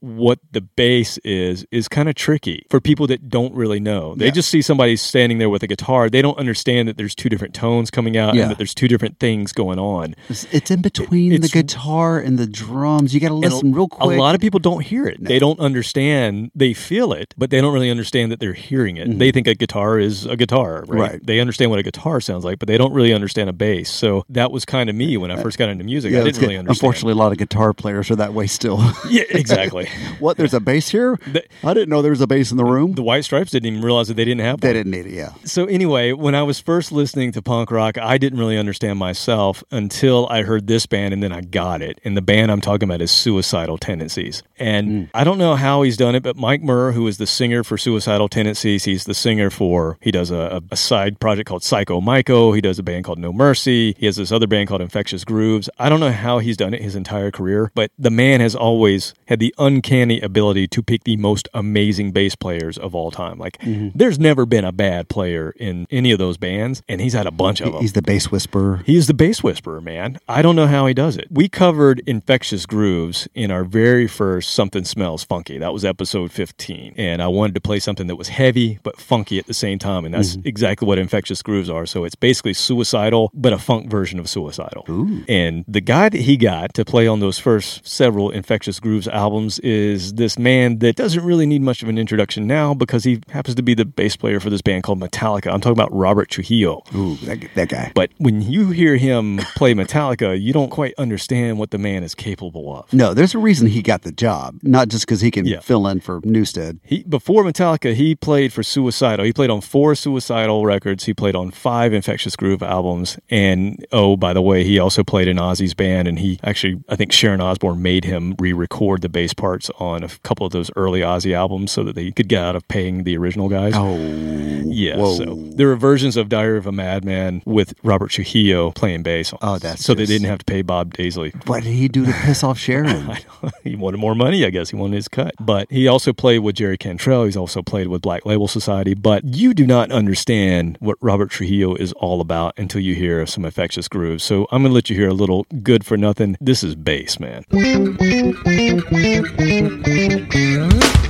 A: what the bass is, is kind of tricky for people that don't really know. They
B: Yeah.
A: just see somebody standing there with a guitar. They don't understand that there's two different tones coming out
B: Yeah.
A: and that there's two different things going on.
B: It's, it's in between
A: It's-
B: the guitar and the drums. You got to listen real quick.
A: A lot of people don't hear it. They don't understand. They feel it, but they don't really understand that they're hearing it. They think a guitar is a guitar, right?
B: Mm-hmm. Right.
A: They understand what a guitar sounds like, but they don't really understand a bass. So that was kind of me when I first got into music.
B: yeah,
A: I didn't really understand.
B: Unfortunately, a lot of guitar players are that way still. [laughs]
A: yeah, [laughs] exactly.
B: what? There's a bass here?
A: The-
B: I didn't know there was a bass in the room.
A: the White Stripes didn't even realize that they didn't have One.
B: they didn't need it. Yeah.
A: So anyway, when I was first listening to punk rock, I didn't really understand myself until I heard this band and then I got it. And the band I'm talking about is Suicidal Tendencies. And mm. I don't know how he's done it, but Mike Muir, who is the singer for Suicidal Tendencies, he's the singer for he does a, a side project called Cyco Miko. He does a band called No Mercy. He has this other band called Infectious Grooves. I don't know how he's done it his entire career, but the man has always had the uncanny ability to pick the most amazing bass players of all time. Like mm-hmm. there's never been a bad player in any of those bands, and he's had a bunch of them.
B: He's the bass whisperer.
A: He is the bass whisperer, man. I don't know how he does it. We covered infectious grooves in our very first Something Smells Funky. That was episode 15. And I wanted to play something that was heavy but funky at the same time. And that's mm-hmm. exactly what infectious grooves are. So it's basically suicidal, but a funk version of suicidal. And the guy that he got to play on those first several infectious grooves albums is this man that doesn't really need much of an introduction now because he happens to be the bass player for this band called Metallica. I'm talking about Robert Trujillo.
B: Ooh, that, that guy.
A: But when you hear him play Metallica, you don't quite understand what the man is capable of.
B: No, there's a reason he got the job, not just because he can
A: Yeah.
B: fill in for Newsted.
A: He before Metallica, he played for Suicidal. He played on four Suicidal records. He played on five Infectious Groove albums. And oh, by the way, he also played in Ozzy's band. And he actually, I think Sharon Osbourne made him re-record the bass parts on a couple of those early Ozzy albums so that they could get out of paying the original guys.
B: Oh,
A: Yeah,
B: Whoa.
A: so there were versions of Diary of a Madman with Robert Trujillo playing bass.
B: Oh, that's
A: so they didn't have to pay Bob Daisley.
B: what did he do to piss off Sharon? [laughs]
A: he wanted more money, I guess. He wanted his cut. But he also played with Jerry Cantrell. He's also played with Black Label Society. But you do not understand what Robert Trujillo is all about until you hear some infectious grooves. So I'm going to let you hear a little good for nothing. This is bass, man.
D: I'm a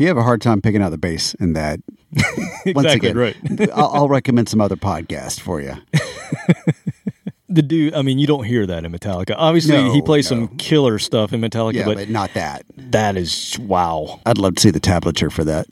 D: if
B: you have a hard time picking out the bass in that, [laughs] Once
A: Exactly
B: again,
A: right. [laughs]
B: I'll, I'll recommend some other podcast for you. [laughs]
A: The dude, I mean, you don't hear that in Metallica. Obviously,
B: No,
A: he plays
B: no.
A: some killer stuff in Metallica,
B: Yeah,
A: but,
B: but not that.
A: that is wow.
B: I'd love to see the tablature for that.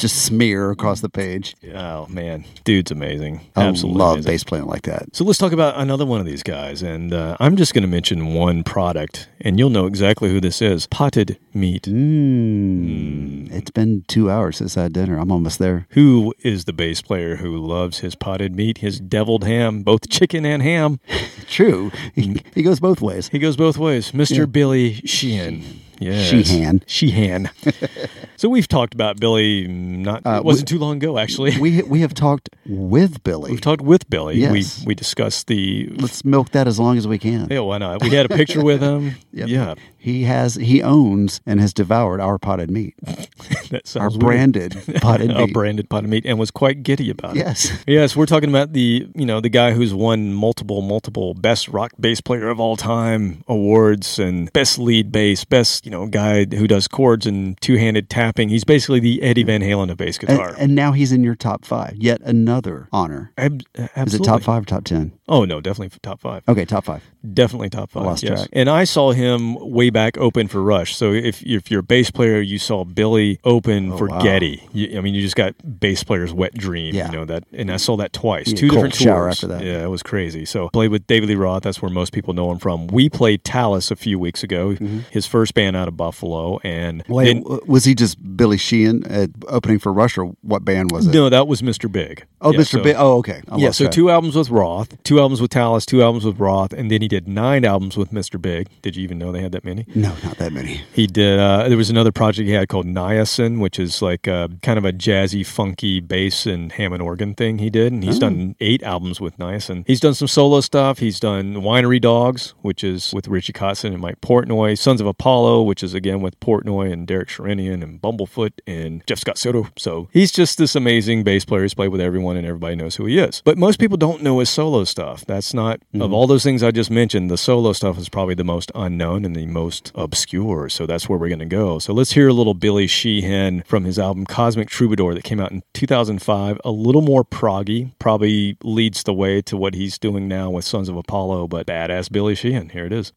B: Just smear across the page.
A: Oh man, dude's amazing.
B: I
A: Absolutely
B: love
A: amazing.
B: bass playing like that.
A: So let's talk about another one of these guys, and uh, I'm just going to mention one product, and you'll know exactly who this is: potted meat.
B: Mm. It's been two hours since I had dinner. I'm almost there.
A: Who is the bass player who loves his potted meat, his deviled ham, both chicken and ham? [laughs]
B: True. He, he goes both ways.
A: He goes both ways. Mr.
B: Yeah.
A: Billy Sheehan. Yes.
B: Sheehan.
A: Sheehan. [laughs] so we've talked about Billy. Not
B: Uh,
A: it wasn't too long ago, actually.
B: We we have talked with Billy.
A: We've talked with Billy.
B: Yes.
A: We we discussed the.
B: Let's milk that as long as we can.
A: Yeah, why not? We had a picture with him. [laughs]
B: Yep.
A: Yeah,
B: He has he owns and has devoured our potted meat, [laughs]
A: that
B: our
A: weird.
B: branded [laughs] potted
A: a
B: meat.
A: branded potted meat, and was quite giddy about it.
B: Yes.
A: Yes, we're talking about the you know the guy who's won multiple multiple best rock bass player of all time awards and best lead bass, best you know guy who does chords and two handed tapping. He's basically the Eddie Van Halen of bass guitar.
B: and now he's in your top five. Yet another honor.
A: Ab-
B: Is it top five or top ten?
A: Oh no, definitely top five.
B: Okay, top five.
A: Definitely top five.
B: lost
A: yes.
B: track.
A: And I saw him way back open for Rush. So if if you're a bass player, you saw Billy open
B: Oh,
A: for
B: wow.
A: Geddy. You, I mean, you just got bass player's wet dream.
B: Yeah.
A: You know that, and I saw that twice.
B: Yeah,
A: Two different
B: shower
A: tours.
B: after that.
A: Yeah, it was crazy. So played with David Lee Roth. That's where most people know him from. We played Talas a few weeks ago. His first band out of Buffalo, and
B: Mm-hmm. Wait,
A: then-
B: was he just Billy Sheehan at opening for Rush, or what band was it?
A: no, that was Mr. Big.
B: Oh,
A: Yeah,
B: Mr.
A: so-
B: Big. Oh, okay. I
A: yeah, so two albums with Roth, two albums with Talas, two albums with Roth, and then he did nine albums with Mr. Big. Did you even know they had that many?
B: No, not that many.
A: He did. Uh, there was another project he had called Niacin, which is like uh kind of a jazzy, funky bass and Hammond organ thing he did, and he's
B: Oh.
A: done eight albums with Niacin. He's done some solo stuff. He's done Winery Dogs, which is with Richie Kotzen and Mike Portnoy. Sons of Apollo, which is again with Portnoy and Derek Sherinian and Bumblefoot and Jeff Scott Soto. So he's just this amazing bass player. He's played with everyone, and everybody knows who he is. But most people don't know his solo stuff. That's not of mm-hmm. all those things I just mentioned. The solo stuff is probably the most unknown and the most obscure. So that's where we're going to go. So let's hear a little Billy Sheehan from his album Cosmic Troubadour that came out in 2005. A little more proggy, probably leads the way to what he's doing now with Sons of Apollo, but badass Billy Sheehan. Here it is.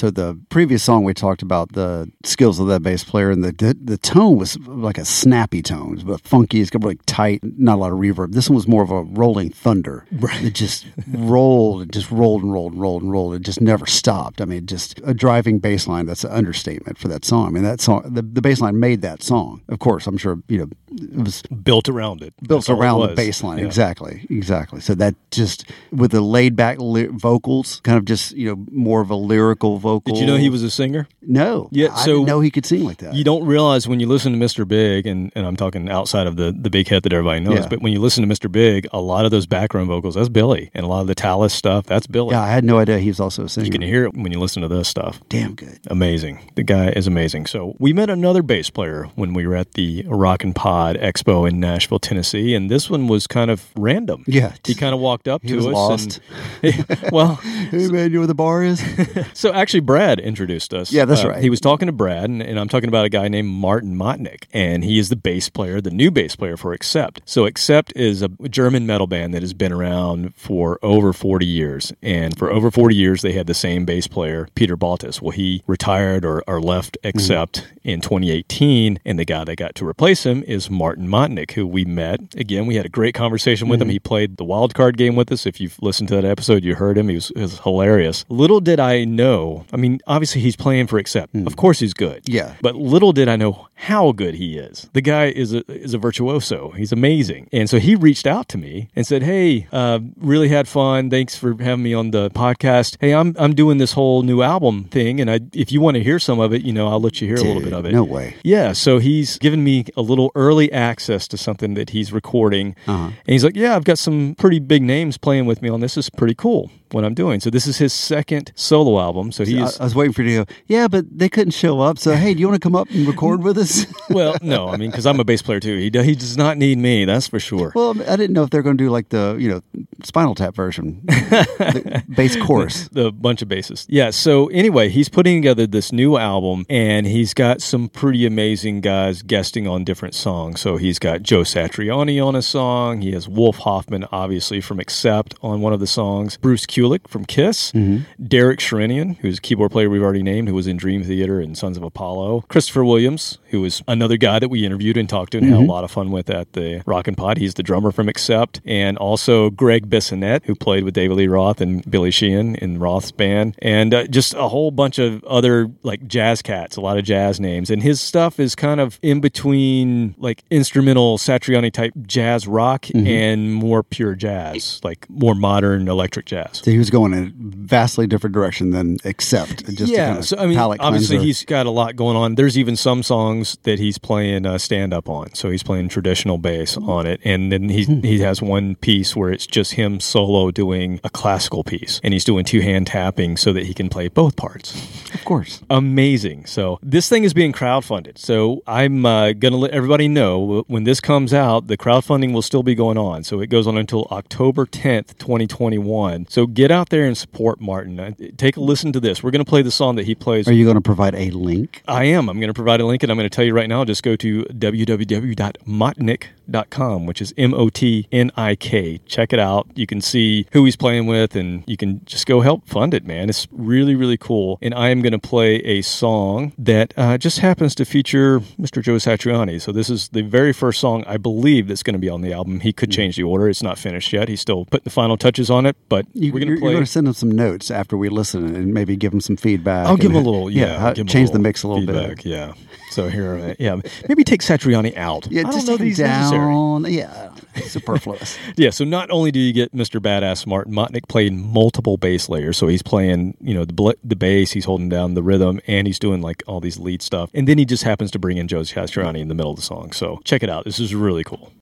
B: So the previous song we talked about the skills of that bass player, and the the, the tone was like a snappy tone, but funky. It's got really tight, not a lot of reverb. This one was more of a rolling thunder. Right. It just rolled, and just rolled and rolled and rolled and rolled. It just never stopped. I mean, just a driving bass line. That's an understatement for that song. I mean, that song, the, the bass line made that song. Of course, I'm sure you know it was
A: Built around it.
B: built
A: That's all it
B: around the
A: was.
B: bass line.
A: Yeah.
B: Exactly, exactly. So that just with the laid back li- vocals, kind of just you know more of a lyrical vocal.
A: Did you know he was a singer?
B: No.
A: Yeah,
B: I
A: so-
B: didn't know he could sing like that.
A: You don't realize when you listen to Mr. Big, and, and I'm talking outside of the, the big hit that everybody knows,
B: Yeah.
A: but when you listen to Mr. Big, a lot of those background vocals, that's Billy. And a lot of the Talas stuff, that's Billy.
B: yeah, I had no idea he was also a singer.
A: You can hear it when you listen to this stuff.
B: Damn good.
A: Amazing. The guy is amazing. So we met another bass player when we were at the Rock and Pod Expo in Nashville, Tennessee, and this one was kind of random.
B: Yeah.
A: He kind of walked up
B: He
A: to us
B: lost.
A: and [laughs] well, [laughs]
B: Hey man, you know where the bar is? [laughs]
A: so actually Brad introduced us.
B: Yeah, that's
A: Uh,
B: right.
A: He was talking to Brad, and, and I'm talking about a guy named Martin Motnik, and he is the bass player, the new bass player for Accept. So Accept is a German metal band that has been around for over 40 years, and for over 40 years they had the same bass player, Peter Baltes. Well, he retired or, or left Accept in 2018, and the guy that got to replace him is Martin Motnik, who we met. Again, we had a great conversation with him. He played the wild card game with us. If you've listened to that episode, you heard him. He was, it was hilarious. Little did I know. I mean, obviously he's playing for Accept. Of course he's good.
B: Yeah.
A: But little did I know how good he is. The guy is a is a virtuoso. He's amazing. And so he reached out to me and said, "Hey, uh, really had fun. Thanks for having me on the podcast. Hey, I'm I'm doing this whole new album thing, and I if you want to hear some of it, you know, I'll let you hear a little bit of it.
B: no way.
A: Yeah. So he's given me a little early access to something that he's recording,
B: Uh-huh.
A: and he's like, "Yeah, I've got some pretty big names playing with me on this. This is pretty cool." What I'm doing. So this is his second solo album. So
B: I,
A: he's
B: I was waiting for you to go. Yeah, but they couldn't show up. So hey, do you want to come up and record with us? [laughs]
A: well, no, I mean, because I'm a bass player too. He he does not need me. That's for sure.
B: well, I didn't know if they're going to do like the you know Spinal Tap version, the [laughs] bass chorus.
A: the bunch of basses. Yeah. So anyway, he's putting together this new album, and he's got some pretty amazing guys guesting on different songs. So he's got Joe Satriani on a song. He has Wolf Hoffmann, obviously from Accept, on one of the songs. Bruce Kulick from Kiss. Mm-hmm. Derek Sherinian, who's a keyboard player we've already named, who was in Dream Theater and Sons of Apollo. Christopher Williams, who was another guy that we interviewed and talked to and had a mm-hmm. lot of fun with at the Rock and Pod. He's the drummer from Accept. And also Greg Bissonette, who played with David Lee Roth and Billy Sheehan in Roth's band. And uh, just a whole bunch of other like jazz cats, a lot of jazz names. And his stuff is kind of in between like instrumental Satriani type jazz rock mm-hmm. and more pure jazz, like more modern electric jazz.
B: So he was going in a vastly different direction than accept. Just
A: yeah,
B: kind of
A: so I mean, obviously
B: cleanser.
A: he's got a lot going on. There's even some songs that he's playing uh, stand up on, so he's playing traditional bass on it, and then he
B: Hmm.
A: he has one piece where it's just him solo doing a classical piece, and he's doing two hand tapping so that he can play both parts.
B: of course.
A: Amazing. So this thing is being crowdfunded. So I'm uh, gonna let everybody know when this comes out, the crowdfunding will still be going on. So it goes on until October 10th, 2021. So get out there and support Martin. Uh, Take a listen to this. We're gonna play the song that he plays.
B: Are you going to provide a link?
A: I am. I'm going to provide a link, and I'm going to tell you right now. Just go to www.motnik.com, which is M O T N I K. Check it out. You can see who he's playing with, and you can just go help fund it, man. It's really, really cool. And I am going to play a song that uh, just happens to feature Mr. Joe Satriani. So this is the very first song I believe that's going to be on the album. He could change the order. It's not finished yet. He's still putting the final touches on it, but
B: You,
A: we're going to
B: you're going to send him some notes after we listen and maybe give him some feedback.
A: I'll give him a little, [laughs] yeah,
B: how-
A: give him a
B: change the mix a little
A: feedback,
B: bit.
A: Yeah. So here, uh, yeah, maybe take Satriani out.
B: Yeah,
A: I
B: just
A: know
B: these
A: down. Necessary.
B: Yeah, superfluous. [laughs]
A: yeah, so not only do you get Mr. Badass Smart, Motnik played multiple bass layers, so he's playing you know the the bass, he's holding down the rhythm, and he's doing like all these lead stuff, and then he just happens to bring in Joe Satriani in the middle of the song. So check it out. This is really cool.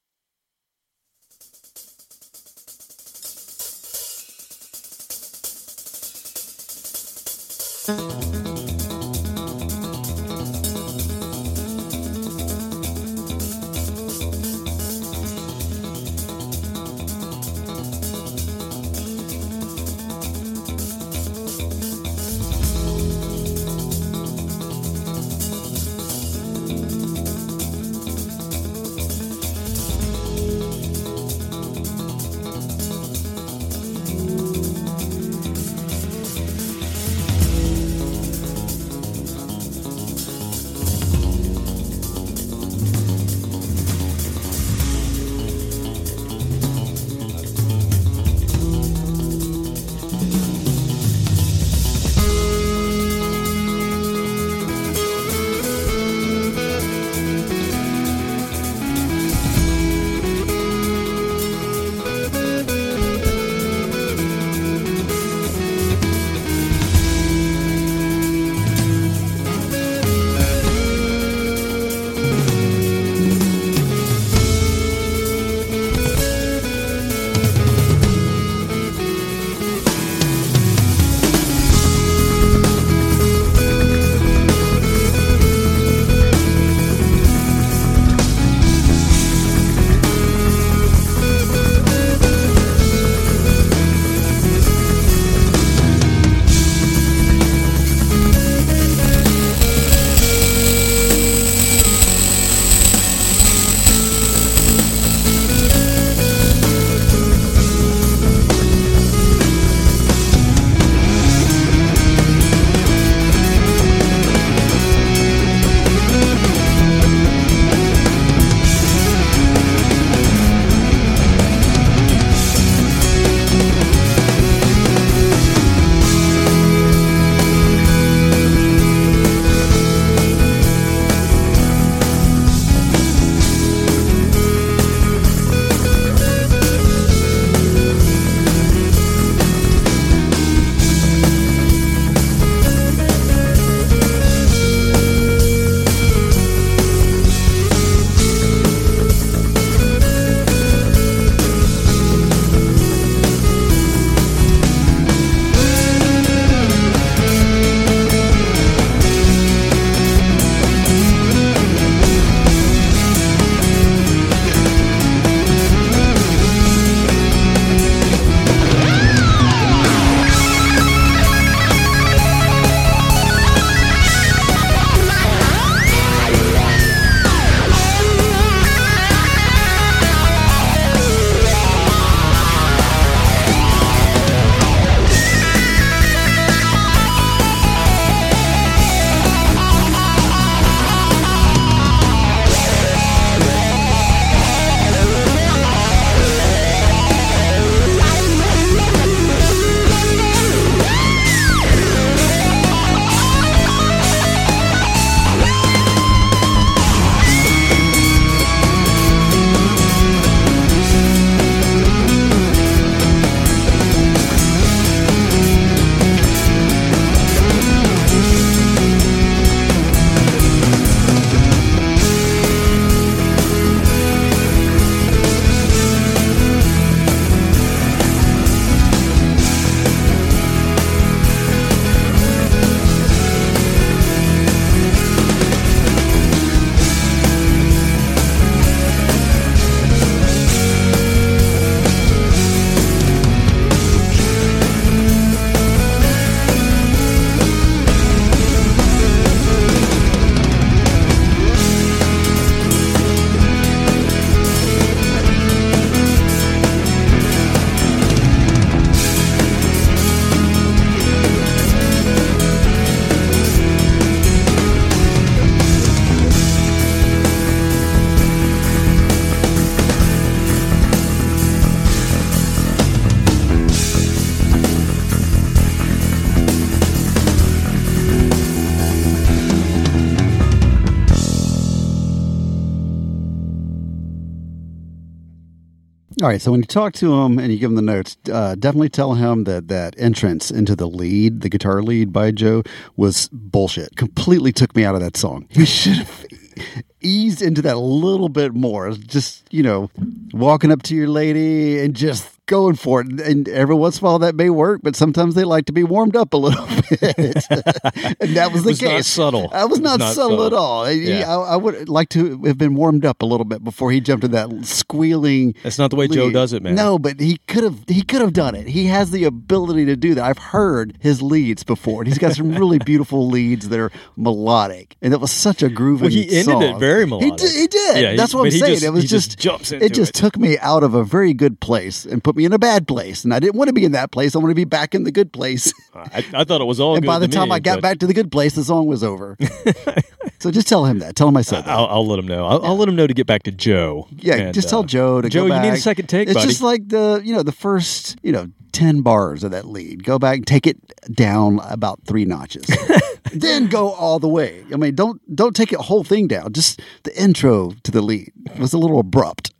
B: All right, so when you talk to him and you give him the notes, uh, definitely tell him that that entrance into the lead, the guitar lead by Joe, was bullshit. Completely took me out of that song. He should have eased into that a little bit more. Just you know, walking up to your lady and just going for it. And every once in a while that may work, but sometimes they like to be warmed up a little [laughs] bit. [laughs] and that was the
A: was not
B: case.
A: subtle.
B: I was
A: It was
B: not,
A: not
B: subtle, at all.
A: Yeah.
B: I, I would like to have been warmed up a little bit before he jumped in that squealing.
A: That's not the way Joe does it, man.
B: No, but he could have. He could have done it. He has the ability to do that. I've heard his leads before, and he's got some really [laughs] beautiful leads that are melodic, and it was such a groovy.
A: Well, he ended it
B: song.
A: very
B: He
A: melodic.
B: did. He did.
A: Yeah, he-
B: That's what I'm
A: he
B: saying.
A: just-
B: it was
A: he just jumps
B: It just
A: it.
B: took me out of a very good place and put me in a bad place, and I didn't want to be in that place. I want to be back in the good place. [laughs]
A: I, I thought it was all
B: and
A: good.
B: by the time
A: me,
B: I got
A: but
B: back to the good place, the song was over. [laughs] so just tell him that. Tell him I said that.
A: I'll, I'll let him know. I'll, I'll let him know to get back to Joe.
B: Yeah,
A: And,
B: just tell
A: uh,
B: Joe to go back.
A: Joe, you need a second take,
B: It's
A: buddy.
B: just like the you know the first you know ten bars of that lead. Go back, and take it down about three notches, [laughs] then go all the way. I mean, don't don't take the whole thing down. Just the intro to the lead was a little abrupt.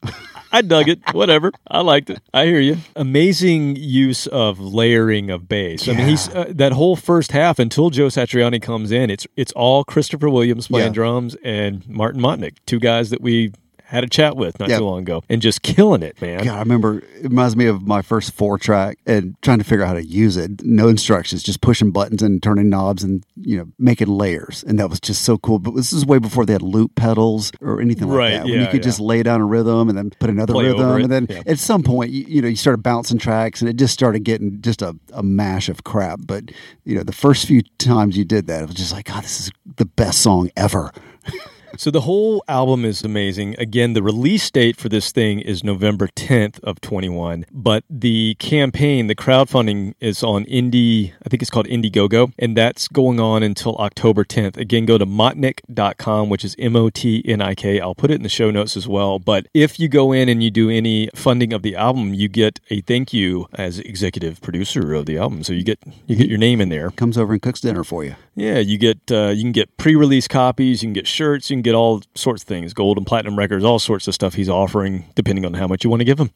A: I dug it. Whatever. I liked it. I hear you. Amazing use of layering of bass. I mean, he's uh, that whole first half until Joe Satriani comes in. It's it's all Christopher Williams playing
B: Yeah.
A: drums and Martin Motnik, two guys that we had a chat with not
B: Yeah.
A: too long ago, and just killing it, man.
B: God, I remember it reminds me of my first four track and trying to figure out how to use it. No instructions, just pushing buttons and turning knobs and you know making layers, and that was just so cool. But this is way before they had loop pedals or anything like
A: Right,
B: that. when you could
A: yeah.
B: just lay down a rhythm and then put another
A: Play
B: rhythm, and then
A: yeah.
B: at some point you, you know you started bouncing tracks, and it just started getting just a, a mash of crap. But you know the first few times you did that, it was just like God, this is the best song ever.
A: So the whole album is amazing. Again, the release date for this thing is November 10th of 21, but the campaign, the crowdfunding is on Indie, I think it's called Indiegogo, and that's going on until October 10th. Again, go to motnik.com, which is M O T N I K. I'll put it in the show notes as well. But if you go in and you do any funding of the album, you get a thank you as executive producer of the album. So you get you get your name in there.
B: Comes over and cooks dinner for you.
A: Yeah, you get uh, you can get pre-release copies, you can get shirts, you can get all sorts of things, gold and platinum records, all sorts of stuff he's offering, depending on how much you want to give him.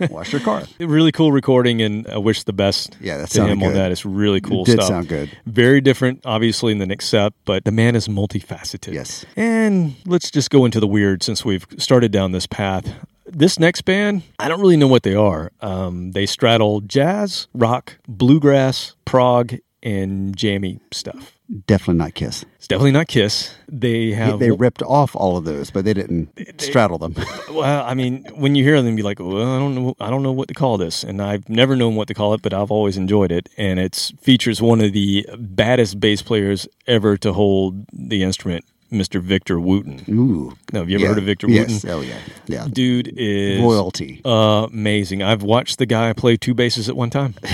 A: [laughs]
B: Wash your car. [laughs]
A: Really cool recording, and I wish the best
B: Yeah, that
A: to him on
B: good.
A: that. It's really cool
B: It did
A: stuff.
B: sound good.
A: Very different, obviously, than Accept, but the man is multifaceted.
B: Yes.
A: And let's just go into the weird since we've started down this path. This next band, I don't really know what they are. Um, they straddle jazz, rock, bluegrass, prog, and jammy stuff.
B: Definitely not Kiss.
A: It's definitely not Kiss. They have.
B: they ripped off all of those, but they didn't straddle them. [laughs]
A: well, I mean, when you hear them, be like, well, I don't know, I don't know what to call this, and I've never known what to call it, but I've always enjoyed it, and it features one of the baddest bass players ever to hold the instrument, Mr. Victor Wooten.
B: Ooh.
A: Now, have you ever
B: Yeah.
A: heard of Victor
B: yes.
A: Wooten?
B: Oh yeah. Yeah.
A: Dude is
B: Royalty.
A: amazing. I've watched the guy play two basses at one time. [laughs]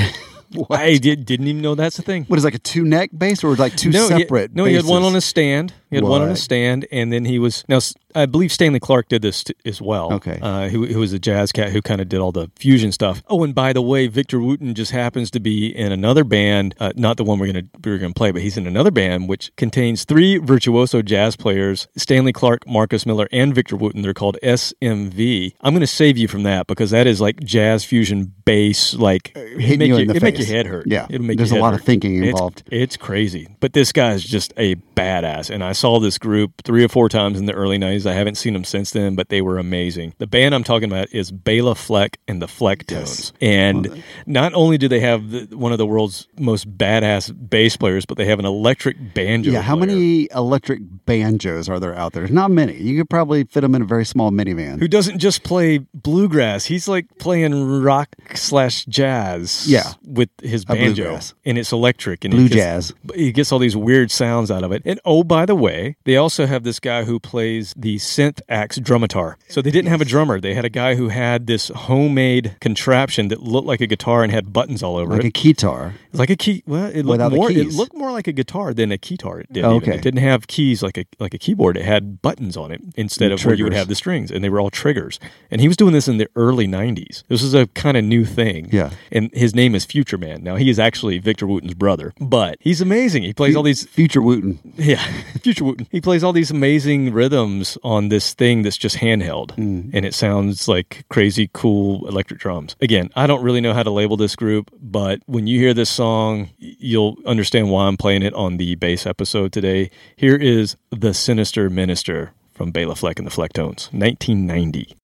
A: I did, didn't even know that's a thing.
B: What is it, like a two neck bass or like two
A: no, he-
B: separate?
A: no, he had one on a stand. He had one on a stand, and then he was now. I believe Stanley Clarke did this t- as well.
B: Okay.
A: uh, who, who was a jazz cat who kind of did all the fusion stuff. Oh, and by the way, Victor Wooten just happens to be in another band, uh, not the one we're gonna we're gonna play, but he's in another band which contains three virtuoso jazz players: Stanley Clarke, Marcus Miller, and Victor Wooten. They're called SMV. I'm gonna save you from that because that is like jazz fusion bass, like
B: hitting
A: make
B: you
A: you,
B: in the
A: it make your head hurt.
B: Yeah.
A: it'll make
B: There's a lot of
A: hurt.
B: thinking
A: It's-
B: involved.
A: it's crazy. But this guy's just a badass. And I saw this group three or four times in the early 90s. I haven't seen them since then, but they were amazing. The band I'm talking about is Bela Fleck and the Flecktones. And not only do they have the, one of the world's most badass bass players, but they have an electric banjo.
B: Yeah. How
A: player
B: many electric banjos are there out there? Not many. You could probably fit them in a very small minivan.
A: Who doesn't just play bluegrass? He's like playing rock slash jazz.
B: Yeah.
A: with his banjo, and it's electric and
B: Blue
A: gets-
B: jazz.
A: He gets all these weird sounds out of it. And oh, by the way, they also have this guy who plays the SynthAxe Drumitar. So they didn't have a drummer. They had a guy who had this homemade contraption that looked like a guitar and had buttons all over it.
B: like a
A: it.
B: keytar.
A: like a key. Well, it looked
B: Without the
A: more. It looked more like a guitar than a keytar. It did.
B: Oh,
A: even.
B: okay.
A: It didn't have keys like a like a keyboard. It had buttons on it instead
B: And
A: of where you would have the strings, and they were all triggers. And he was doing this in the early '90s. This is a kind of new thing.
B: Yeah.
A: And his name is Future Man. Now he is actually Victor Wooten's brother, but he's amazing. He plays all these
B: Future Wooten.
A: yeah, [laughs] Future He plays all these amazing rhythms on this thing that's just handheld,
B: Mm.
A: and it sounds like crazy cool electric drums. Again, I don't really know how to label this group, but when you hear this song, you'll understand why I'm playing it on the bass episode today. Here is The Sinister Minister from Bela Fleck and the Flecktones, 1990.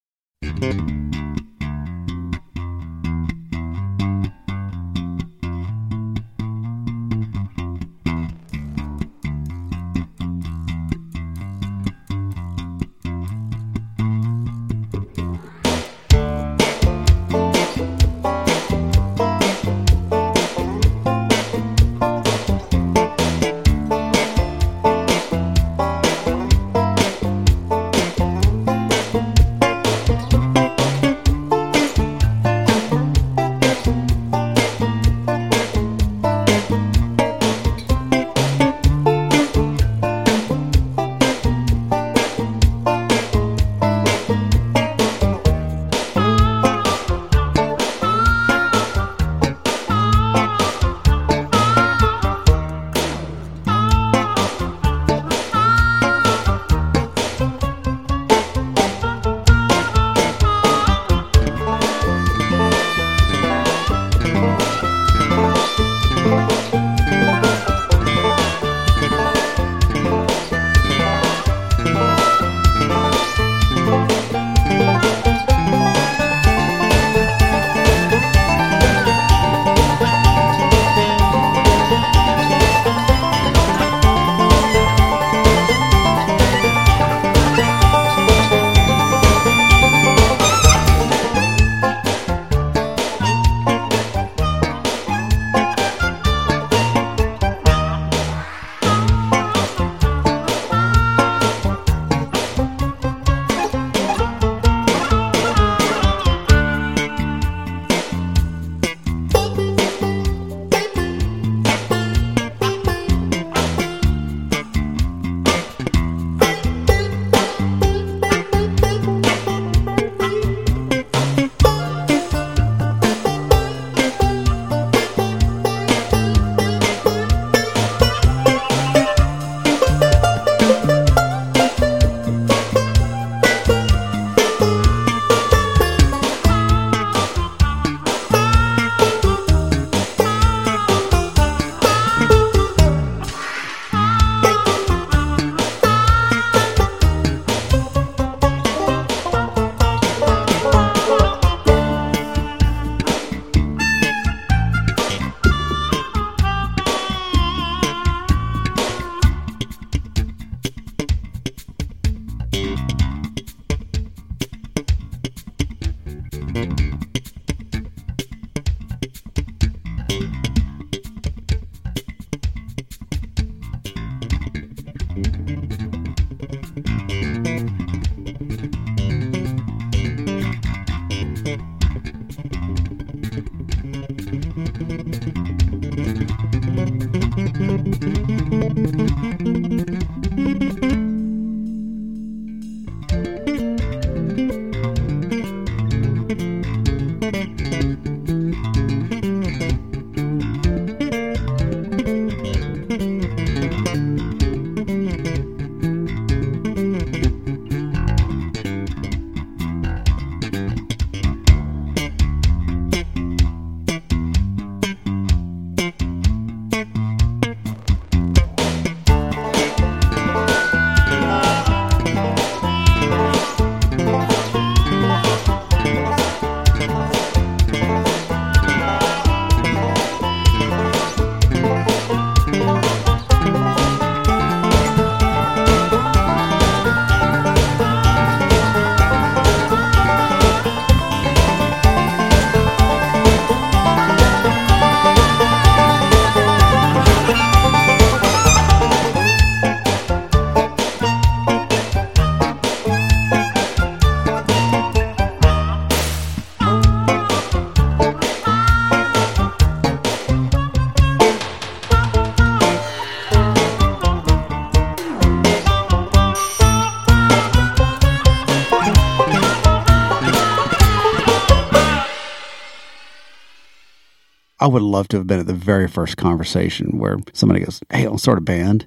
B: Would love to have been at the very first conversation where somebody goes, Hey, I'll start a band.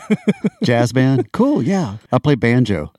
B: [laughs] Jazz band? Cool, yeah. I play banjo.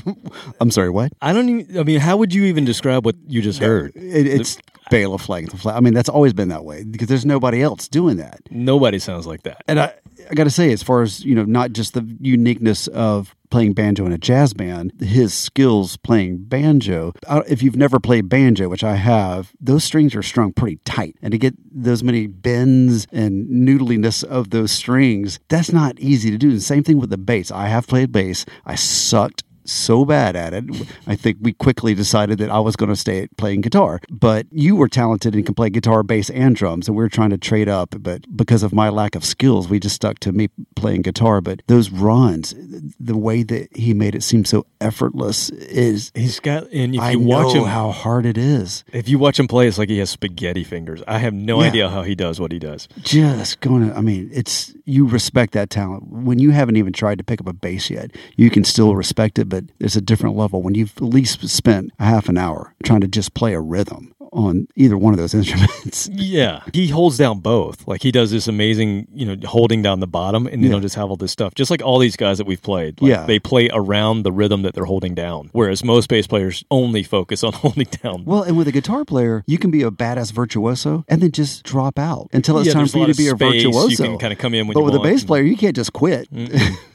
B: [laughs] I'm sorry, what?
A: I don't even. I mean, how would you even describe what you just heard?
B: It, it's bailiff like the flag. I mean, that's always been that way because there's nobody else doing that.
A: Nobody sounds like that.
B: And I, I got to say, as far as you know, not just the uniqueness of playing banjo in a jazz band, his skills playing banjo. If you've never played banjo, which I have, those strings are strung pretty tight, and to get those many bends and noodliness of those strings, that's not easy to do. The same thing with the bass. I have played bass. I sucked so bad at it. I think we quickly decided that I was going to stay at playing guitar. But you were talented and can play guitar, bass, and drums, and we were trying to trade up. But because of my lack of skills, we just stuck to me playing guitar. But those runs, the way that he made it seem so effortless is.
A: He's got, and if
B: I
A: you watch
B: know
A: him,
B: how hard it is.
A: if you watch him play, it's like he has spaghetti fingers. I have no
B: Yeah.
A: idea how he does what he does.
B: Just going to, I mean, it's, you respect that talent. When you haven't even tried to pick up a bass yet, you can still respect it, but there's a different level when you've at least spent a half an hour trying to just play a rhythm on either one of those [laughs] instruments.
A: Yeah, he holds down both. Like he does this amazing, you know, holding down the bottom, and then
B: Yeah.
A: he'll just have all this stuff. Just like all these guys that we've played. Like,
B: Yeah.
A: they play around the rhythm that they're holding down, whereas most bass players only focus on [laughs] holding down.
B: Well, and with a guitar player, you can be a badass virtuoso and then just drop out until it's
A: Yeah,
B: time for you to be a
A: of space. You
B: virtuoso.
A: can kinda come in when
B: but
A: you
B: with
A: want
B: a bass player, you can't just quit.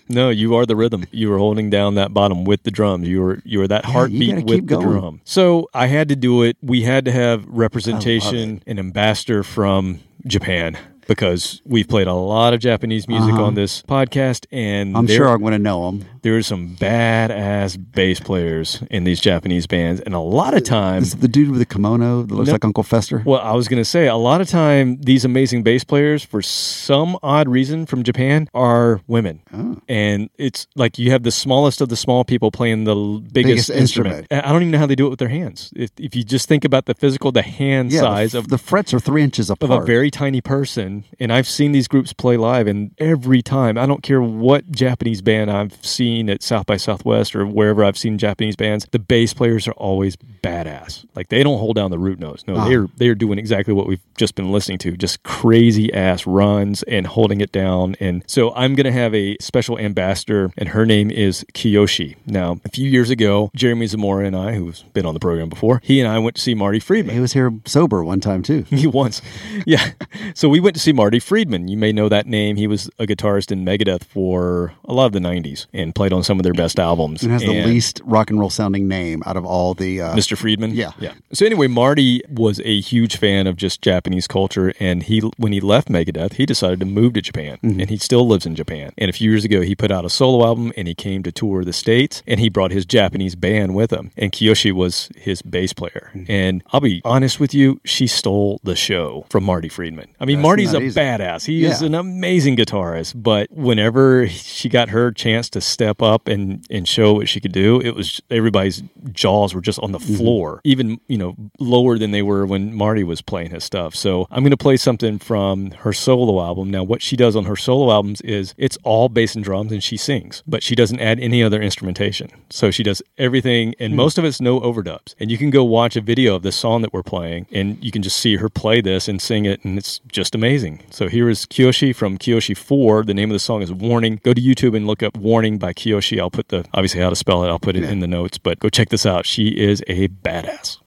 A: No, you are the rhythm. You are holding down that bottom with the drums. You are you are that
B: you
A: heartbeat with the drum. So I had to do it. We had to have representation, an ambassador from Japan. Because we've played a lot of Japanese music on this podcast, and
B: Uh-huh. I'm
A: there-
B: sure I'm going to know them.
A: there's some badass bass players in these Japanese bands, and a lot of times,
B: the dude with the kimono that looks
A: No.
B: like Uncle Fester?
A: well, I was going to say, a lot of time, these amazing bass players, for some odd reason from Japan, are women,
B: Oh.
A: and it's like you have the smallest of the small people playing the biggest,
B: Biggest
A: instrument.
B: instrument.
A: I don't even know how they do it with their hands. If, if you just think about the physical, the hand
B: yeah, the
A: size
B: f-
A: of
B: the frets are three inches apart of
A: a very tiny person and i've seen these groups play live and every time i don't care what japanese band i've seen at south by southwest or wherever i've seen japanese bands the bass players are always badass like they don't hold down the root notes no
B: Ah.
A: they're they're doing exactly what we've just been listening to just crazy ass runs and holding it down and so i'm going to have a special ambassador and her name is kiyoshi now a few years ago jeremy zamora and i who's been on the program before he and i went to see marty friedman
B: he was here sober one time too. [laughs]
A: he once. Yeah. So we went to see Marty Friedman. You may know that name. He was a guitarist in Megadeth for a lot of the 90s and played on some of their best albums.
B: and has the least rock and roll sounding name out of all the. Uh,
A: Mr. Friedman?
B: Yeah.
A: Yeah. So anyway, Marty was a huge fan of just Japanese culture and he when he left Megadeth, he decided to move to Japan
B: Mm-hmm.
A: and he still lives in Japan. And a few years ago he put out a solo album and he came to tour the states and he brought his Japanese band with him and Kiyoshi was his bass player.
B: Mm-hmm.
A: And I'll be honest with you, she stole the show from Marty Friedman. I mean,
B: That's
A: Marty's a
B: easy.
A: badass. He is an amazing guitarist, but whenever she got her chance to step up and and show what she could do, it was everybody's jaws were just on the
B: Mm-hmm.
A: floor, even you know lower than they were when Marty was playing his stuff. So I'm going to play something from her solo album. Now, what she does on her solo albums is it's all bass and drums, and she sings, but she doesn't add any other instrumentation. So she does everything, and
B: Hmm.
A: most of it's no overdubs. And you can go watch a video of this song that we're playing, and you can just see her play this and sing it, and it's just amazing. So here is Kiyoshi from Kiyoshi 4. The name of the song is Warning. Go to YouTube and look up Warning by Kiyoshi. I'll put the, obviously, how to spell it, I'll put it in the notes, but go check this out. She is a badass.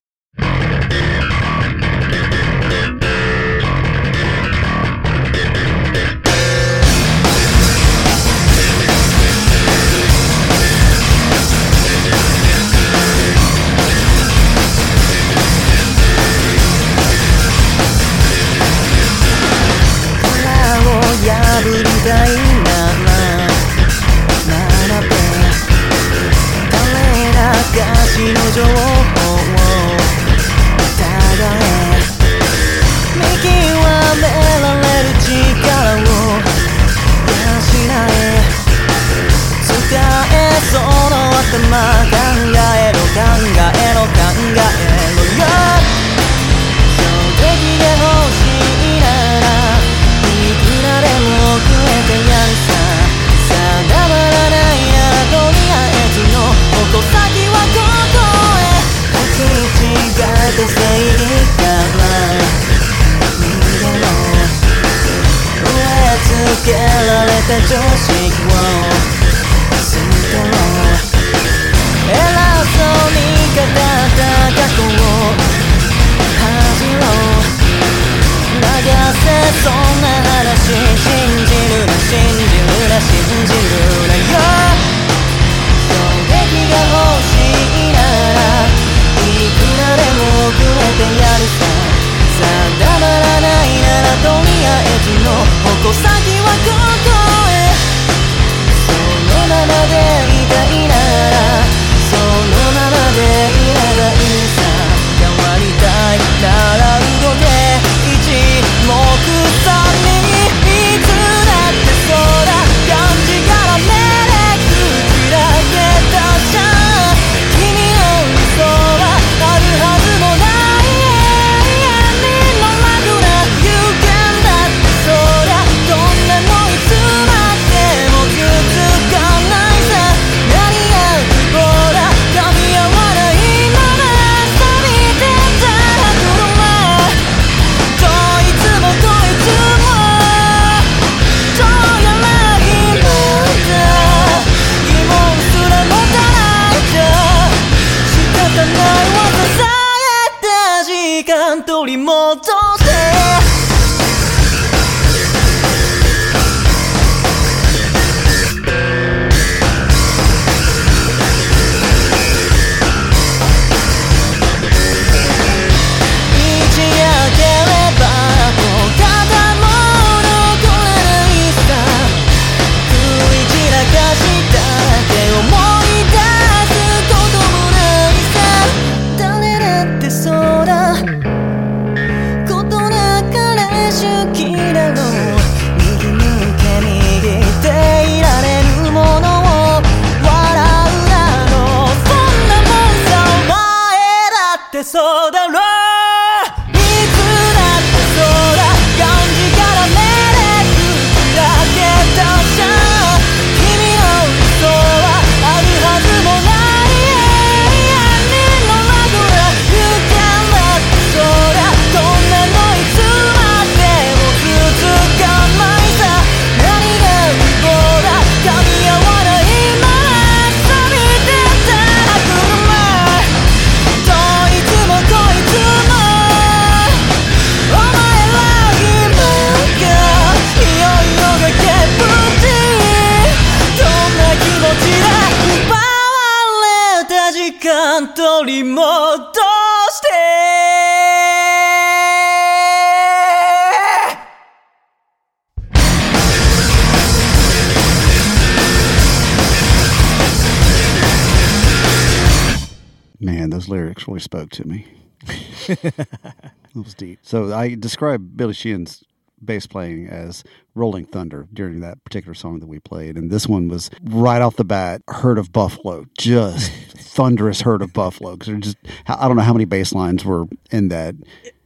E: の情報を疑え見極められる力を養え使えその頭考えろ考えけられた常識を。忘れたろ偉そうに語った過去を恥じろ流せそんな話信じ
B: るな信じるな信じるな So I described Billy Sheehan's bass playing as rolling thunder during that particular song that we played. And this one was right off the bat, herd of buffalo, just [laughs] thunderous herd of buffalo. Because just, I don't know how many bass lines were in that.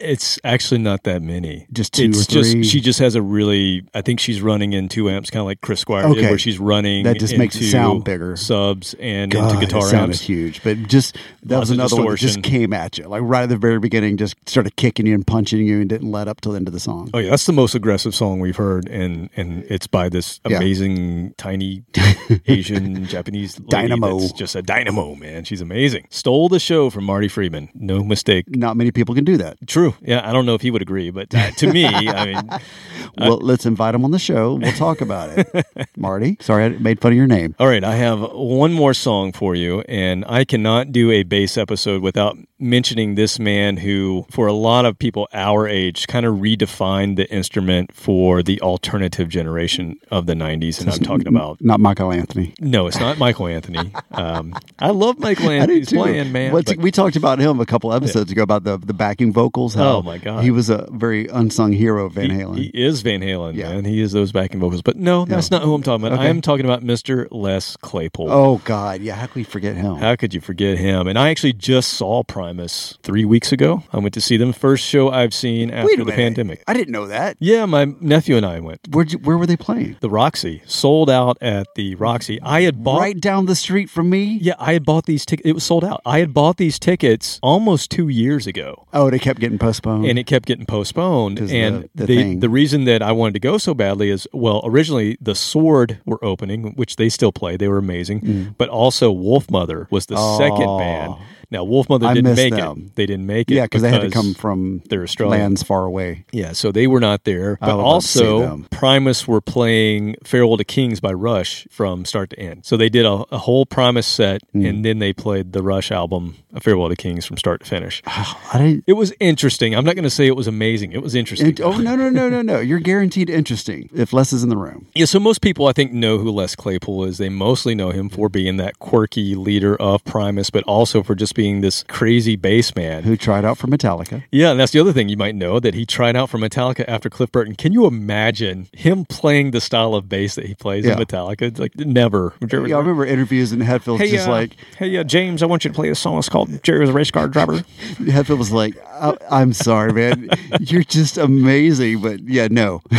A: It's actually not that many.
B: Just two
A: it's
B: or three?
A: Just, she just has a really. I think she's running in two amps, kind of like Chris Squire did, where she's running.
B: That just makes it sound bigger.
A: Subs and
B: God,
A: into guitar
B: it sounded
A: amps.
B: huge, but just that
A: Lots
B: was another one that just came at you, like right at the very beginning, just started kicking you and punching you, and didn't let up till the end of the song.
A: Oh yeah, that's the most aggressive song we've heard, and and it's by this
B: Yeah.
A: amazing tiny [laughs] Asian Japanese
B: Dynamo.
A: just a dynamo man. She's amazing. Stole the show from Marty Friedman. No mistake.
B: Not many people can do that.
A: True. Yeah, I don't know if he would agree, but uh, to me, I mean, [laughs]
B: Well, let's invite him on the show. We'll talk about it. [laughs] Marty, sorry I made fun of your name.
A: All right, I have one more song for you, and I cannot do a bass episode without mentioning this man who, for a lot of people our age, kind of redefined the instrument for the alternative generation of the 90s. And I'm talking about.
B: Not Michael Anthony.
A: No, it's not Michael Anthony. [laughs] Um, I love Michael Anthony's playing, man. But-
B: we talked about him a couple episodes ago about the, the backing vocals. How
A: Oh, my God.
B: he was a very unsung hero of Van Halen.
A: he is Van Halen,
B: Yeah.
A: man. He is those backing vocals. But no, that's not who I'm talking about. I am talking about Mr. Les Claypool.
B: oh God, yeah. How could we forget him?
A: How could you forget him? And I actually just saw Primus three weeks ago. I went to see them. First show I've seen after the
B: minute.
A: pandemic.
B: I didn't know that.
A: Yeah, my nephew and I went.
B: Where'd where were they playing?
A: The Roxy sold out at the Roxy. I had bought.
B: right down the street from me.
A: Yeah, I had bought these tickets. It was sold out. I had bought these tickets almost two years ago.
B: Oh, they kept getting postponed.
A: and it kept getting postponed. And
B: the- the
A: the the reason that I wanted to go so badly is well, originally the Sword were opening, which they still play. They were amazing, but also Wolfmother was the second
B: Mm. Oh.
A: band. Now Wolfmother
B: I
A: didn't make
B: them.
A: it. They didn't make it.
B: yeah, because they had to come from
A: they're Australian.
B: lands far away.
A: Yeah, so they were not there. But
B: would love to see
A: also. Primus were playing Farewell to Kings by Rush from start to end. So they did a, a whole Primus set,
B: Hmm.
A: and then they played the Rush album, Farewell to Kings, from start to finish. [sighs]
B: I didn't.
A: It was interesting. I'm not going to say it was amazing. It was interesting.
B: It, oh no no no no no! [laughs] You're guaranteed interesting if Les is in the room.
A: Yeah, so most people I think know who Les Claypool is. They mostly know him for being that quirky leader of Primus, but also for just being this crazy bass man.
B: Who tried out for Metallica?
A: Yeah, and that's the other thing you might know that he tried out for Metallica after Cliff Burton. Can you imagine him playing the style of bass that he plays
B: Yeah.
A: in Metallica? It's like never.
B: Yeah, I remember interviews and Hetfield's
A: Hey,
B: just
A: uh,
B: like
A: hey, uh, James, I want you to play a song. It's called "Jerry was a race car driver." [laughs]
B: Hetfield was like, I, "I'm sorry, man, [laughs] you're just amazing, but yeah, no." [laughs]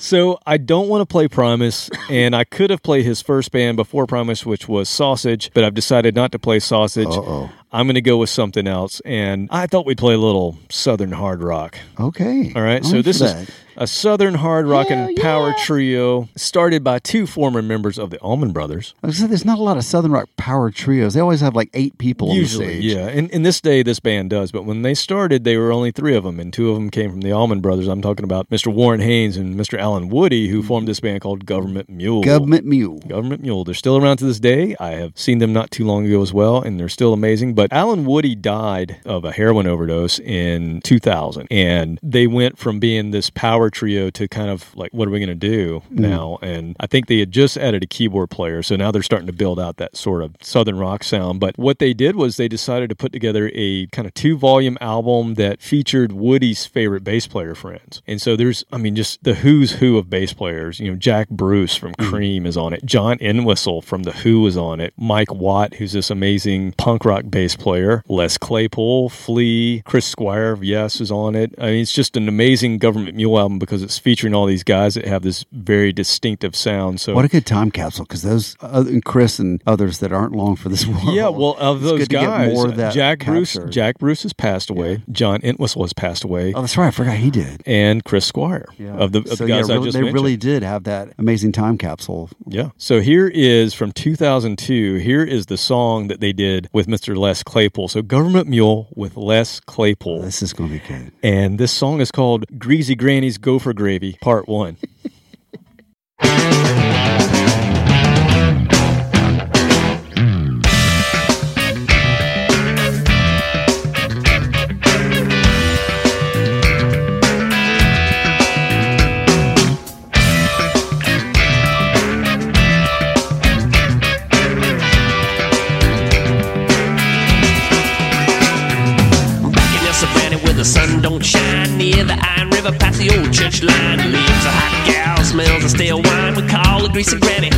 A: So I don't want to play Primus, [laughs] and I could have played his first band before Primus, which was Sausage, but I've decided not to play Sausage.
B: Uh-oh.
A: I'm going to go with something else, and I thought we'd play a little Southern hard rock.
B: Okay,
A: All right, so this is a Southern hard rock and power trio started by two former members of the Allman Brothers.
B: I said there's not a lot of southern rock power trios. They always have like eight people
A: Usually,
B: on the stage.
A: yeah. And in this day, this band does. But when they started, they were only three of them, and two of them came from the Allman Brothers. I'm talking about Mr. Warren Haynes and Mr. Allen Woody, who formed this band called Government Mule.
B: Government Mule.
A: Government Mule. They're still around to this day. I have seen them not too long ago as well, and they're still amazing. But Allen Woody died of a heroin overdose in 2000, and they went from being this power trio to kind of like, what are we going to do mm-hmm. now? And I think they had just added a keyboard player, so now they're starting to build out that sort of southern rock sound. But what they did was they decided to put together a kind of two volume album that featured Woody's favorite bass player friends. And so there's, I mean, just the who's who of bass players. You know, Jack Bruce from mm-hmm. Cream is on it. John Entwistle from The Who is on it. Mike Watt, who's this amazing punk rock bass player. Les Claypool, Flea, Chris Squire Yes is on it. I mean, it's just an amazing Government Mule album because it's featuring all these guys that have this very distinctive sound. So
B: What a good time capsule because those uh, and Chris and others that aren't long for this [laughs] world.
A: Yeah, well, of those
B: good to get
A: guys,
B: more of that
A: Jack Bruce. Jack Bruce has passed away. John Entwistle has passed away,
B: Oh, that's right. I forgot he did.
A: and Chris Squire of the, of
B: so
A: the guys
B: yeah,
A: I
B: really,
A: just
B: they
A: mentioned.
B: really did have that amazing time capsule.
A: Yeah. So here is from 2002. Here is the song that they did with Mr. Les Claypool. So Government Mule with Les Claypool.
B: This is going to be good.
A: And this song is called Greasy Granny's Gopher Gravy, Part 1. [laughs]
F: line. Lives a hot gal, smells of stale wine. We call her Greasy Granny.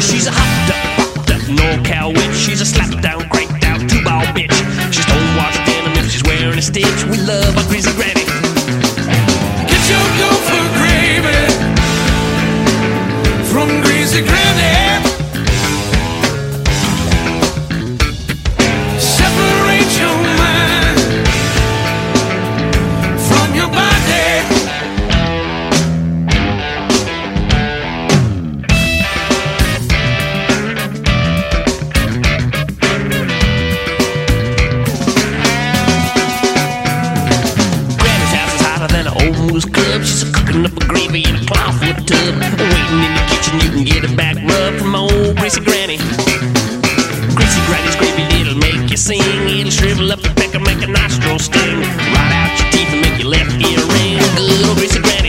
F: She's a hot duck, popped up NorCal witch. She's a slap down, cranked out, two ball bitch. She's don't watch denim if she's wearing a stitch. We love our Greasy Granny.
D: Greasy Granny.
F: Greasy Granny's gravy, it'll make you sing. It'll shrivel up your pecker, make a nostril sting. Right out your teeth and make your left ear ring. Good old Greasy Granny.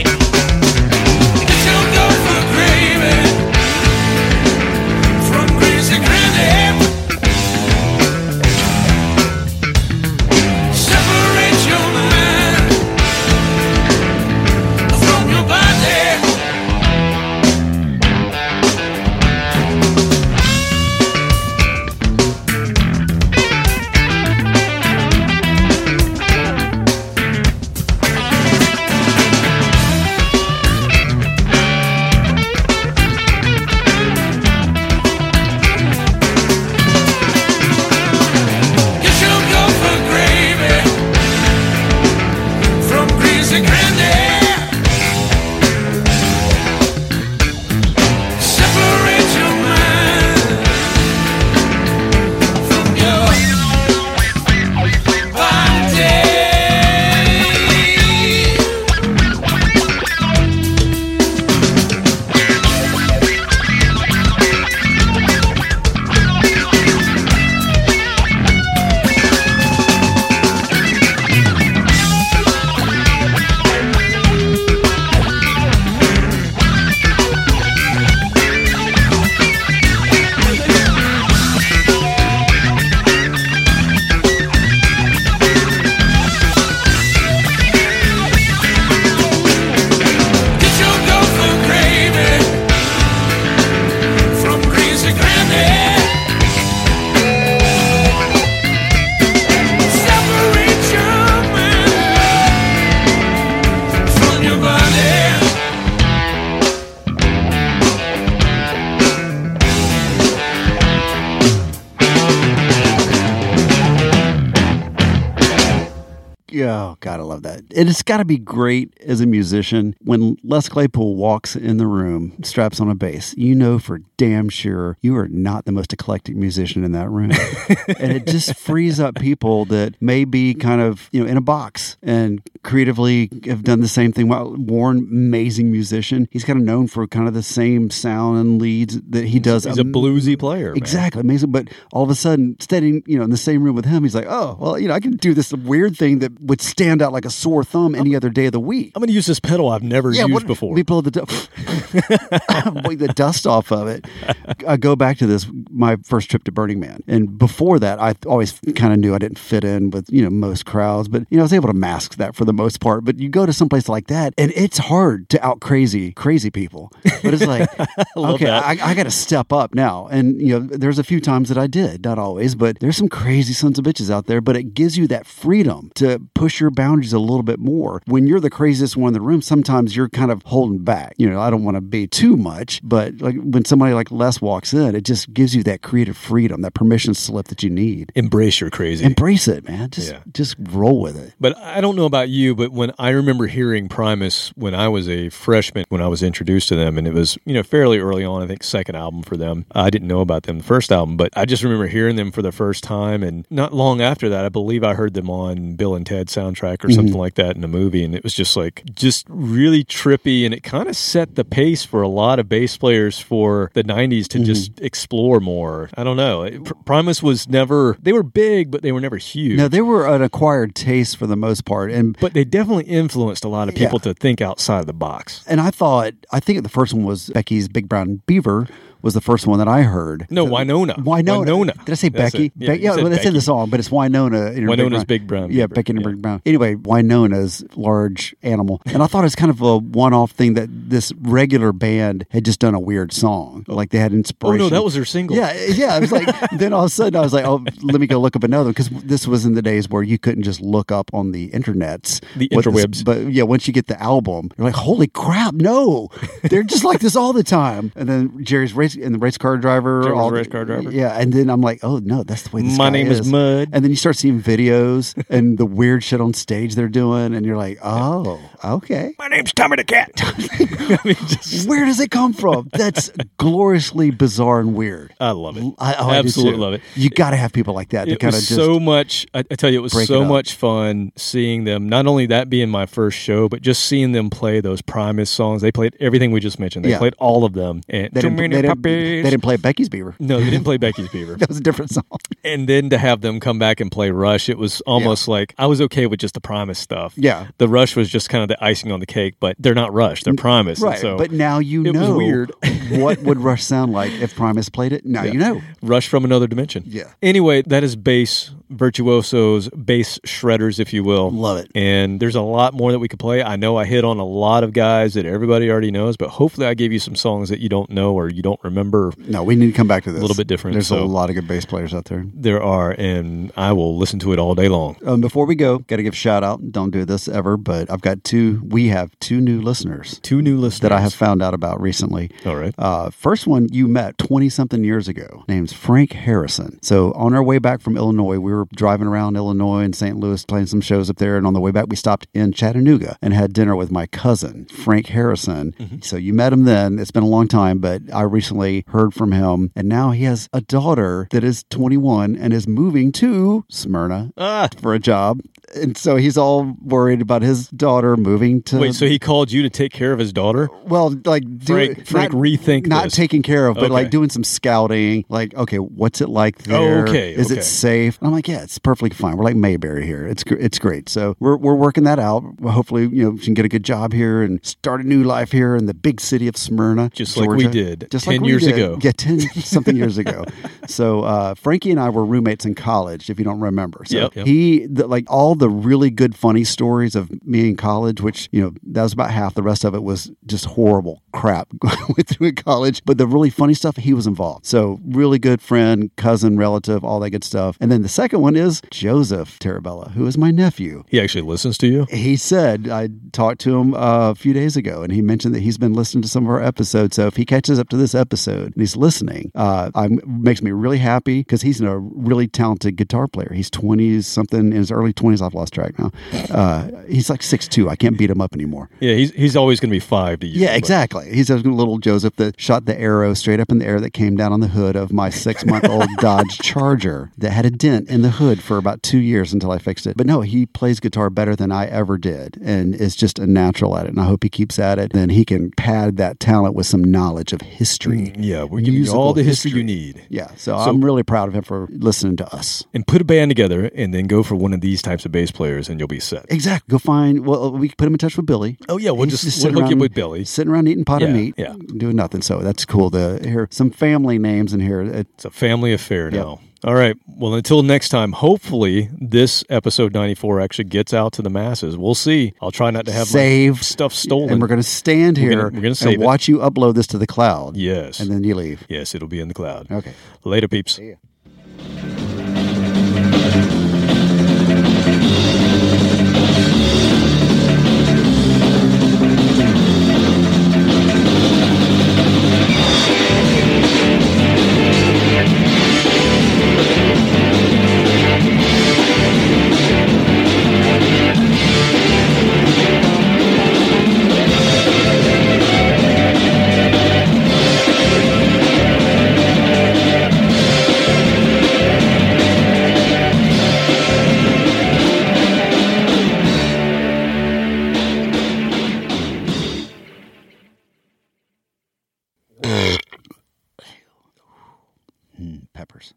B: Got to be great as a musician when Les Claypool walks in the room, straps on a bass. You know for damn sure you are not the most eclectic musician in that room. [laughs] and it just frees up people that may be kind of, you know, in a box and creatively have done the same thing. Well, Warren, amazing musician. He's kind of known for kind of the same sound and leads that he does.
A: He's a bluesy player. man.
B: Exactly, amazing. But all of a sudden, standing, you know, in the same room with him, he's like, "Oh, well, you know, I can do this weird thing that would stand out like a sore thumb any other day of the week."
A: I'm going to use this pedal I've never used
B: what-
A: before.
B: We blow the du- [laughs] the dust off of it. I go back to this my first trip to Burning Man, and before that, I always kind of knew I didn't fit in with you know most crowds, but you know I was able to mask that for the most part. But you go to someplace like that, and it's hard to out crazy crazy people. But it's like, [laughs] okay,
A: that.
B: I, I got to step up now, and you know there's a few times that I did, not always, but there's some crazy sons of bitches out there. But it gives you that freedom to push your boundaries a little bit more. When you're the craziest one in the room, sometimes you're kind of holding back. You know, I don't want to be too much, but like when somebody like Les walks in, it just gives you that creative freedom, that permission slip that you need.
A: Embrace your crazy.
B: Embrace it, man. Just
A: Yeah.
B: just roll with it.
A: But I don't know about you, but when I remember hearing Primus when I was a freshman, when I was introduced to them, and it was, you know, fairly early on, I think second album for them. I didn't know about them the first album, but I just remember hearing them for the first time. And not long after that, I believe I heard them on Bill and Ted soundtrack or mm-hmm. something like that in a movie. And it was just like, just really trippy. And it kind of set the pace for a lot of bass players for the 90s to mm-hmm. just explore more. I don't know. Primus was never, they were big, but they were never huge.
B: No, they were an acquired taste for the most part, and
A: but they definitely influenced a lot of people
B: Yeah.
A: to think outside of the box.
B: and I thought I think the first one was Becky's Big Brown Beaver was the first one that I heard.
A: No, Wynona.
B: Wynona.
A: Wynona.
B: Did I say
A: That's
B: Becky?
A: Yeah,
B: yeah well, that's in the song, but it's Wynona. in her
A: Wynona's Big Brown
B: Yeah, Becky and
A: Yeah.
B: Big Brown. Anyway, Wynona's large animal, and I thought it was kind of a one-off thing that this regular band had just done a weird song, oh. like they had inspiration.
A: Oh no, that was their single.
B: Yeah, yeah. I was like, [laughs] then all of a sudden I was like, oh, let me go look up another one. because this was in the days where you couldn't just look up on the internets,
A: The
B: what this-
A: interwebs.
B: but yeah, once you get the album, you're like, holy crap, no, they're just like this all the time. And then Jerry's race and the race car driver,
A: Jerry
B: all the-
A: race car driver.
B: Yeah, and then I'm like, oh no, that's the way. This
A: My name is Mud.
B: And then you start seeing videos [laughs] and the weird shit on stage they're doing, and you're like, oh, okay.
A: My name's Tommy [laughs] the Cat. I mean, just
B: Where does it come from? That's gloriously bizarre and weird.
A: I love it.
B: I, oh,
A: Absolutely love it.
B: You got to have people like that
A: it
B: kind of
A: was so much. I, I tell you, it was
B: break it
A: so much fun seeing them. Not only that being my first show, but just seeing them play those Primus songs. They played everything we just mentioned. They
B: Yeah.
A: played all of them. And
B: they didn't, they, didn't, they didn't play Becky's Beaver.
A: no, they didn't play [laughs] Becky's Beaver.
B: That was a different song.
A: and then to have them come back and play Rush, it was almost like I was okay with just the Primus stuff.
B: Yeah.
A: the Rush was just kind of the icing on the cake, but they're not Rush; they're Primus.
B: Right.
A: So
B: but now you know
A: weird. [laughs]
B: what would Rush sound like if Primus played it. Now you know.
A: Rush from another dimension.
B: Yeah.
A: Anyway, that is bass virtuosos, bass shredders, if you will.
B: Love it.
A: And there's a lot more that we could play. I know I hit on a lot of guys that everybody already knows, but hopefully I gave you some songs that you don't know or you don't remember.
B: No, we need to come back to this.
A: A little bit different,
B: There's
A: so-
B: a lot of good bass players out there.
A: There are, and I will listen to it all day long.
B: Um, before we go, got to give a shout out. Don't do this ever, but I've got two. We have two new listeners
A: Two new listeners
B: that I have found out about recently.
A: All right.
B: Uh, first one you met 20 something years ago, name's Frank Harrison. So on our way back from Illinois, we were driving around Illinois and St. Louis playing some shows up there. And on the way back, we stopped in Chattanooga and had dinner with my cousin, Frank Harrison.
A: Mm-hmm.
B: So you met him then. It's been a long time, but I recently heard from him. And now he has a daughter that is 21 and is moving to Smyrna
A: Ah.
B: for a job. And so he's all worried about his daughter moving to.
A: Wait, so he called you to take care of his daughter?
B: Well, like do,
A: Frank- Frank, rethink
B: not
A: this.
B: taking care of, but
A: Okay.
B: like doing some scouting. Like, okay, what's it like
A: Oh,
B: there?
A: okay,
B: is
A: okay.
B: it safe? And I'm like, yeah, it's perfectly fine. We're like Mayberry here. It's it's great. So we're we're working that out. Hopefully, you know, she can get a good job here and start a new life here in the big city of Smyrna,
A: Just like we did
B: just
A: 10
B: like we
A: years
B: did.
A: ago.
B: Yeah, ten [laughs] something years ago. So uh, Frankie and I were roommates in college. If you don't remember, so
A: Yep, yep.
B: he the, like all the really good funny stories of me in college, which you know that was about half. The rest of it was just horrible crap went through in college. But the really funny stuff, he was involved. So really good friend, cousin, relative, all that good stuff. And then the second one is Joseph Tarabella, who is my nephew.
A: He actually listens to you?
B: He said I talked to him uh, a few days ago, and he mentioned that he's been listening to some of our episodes. So if he catches up to this episode and he's listening, uh, I'm, makes me really happy because he's a really talented guitar player. He's twenty something in his early twenties. I've lost track now. Uh, he's like six two. I can't beat him up anymore.
A: Yeah, he's he's always going to be five to you.
B: Yeah,
A: but-
B: exactly. He's a little Joseph that shot the arrow straight up in the air that came down on the hood of my six month old [laughs] Dodge Charger that had a dent in the hood for about two years until I fixed it. But no, he plays guitar better than I ever did and is just a natural at it. And I hope he keeps at it. Then he can pad that talent with some knowledge of history.
A: Mm, yeah, we're giving you all the history, you need.
B: Yeah, so, I'm really proud of him for listening to us.
A: And put a band together and then go for one of these types of bass players and you'll be set.
B: Exactly. Go find. Well, we can put him in touch with Billy.
A: Oh, yeah, we'll
B: He's
A: just-
B: sitting
A: we'll hook
B: around-
A: with Billy.
B: Sitting around eating pot of meat.
A: yeah.
B: Doing nothing. So that's cool to hear some family names in here. It-
A: It's a family affair
B: Yep.
A: All right. Well, until next time, hopefully this episode 94 actually gets out to the masses. We'll see. I'll try not to have
B: save
A: stuff stolen.
B: and we're going to stand
A: We're
B: here
A: gonna- we're gonna save
B: and
A: it.
B: watch you upload this to the cloud.
A: Yes.
B: and then you leave.
A: yes, it'll be in the cloud.
B: Okay.
A: Later, peeps.
B: Peppers.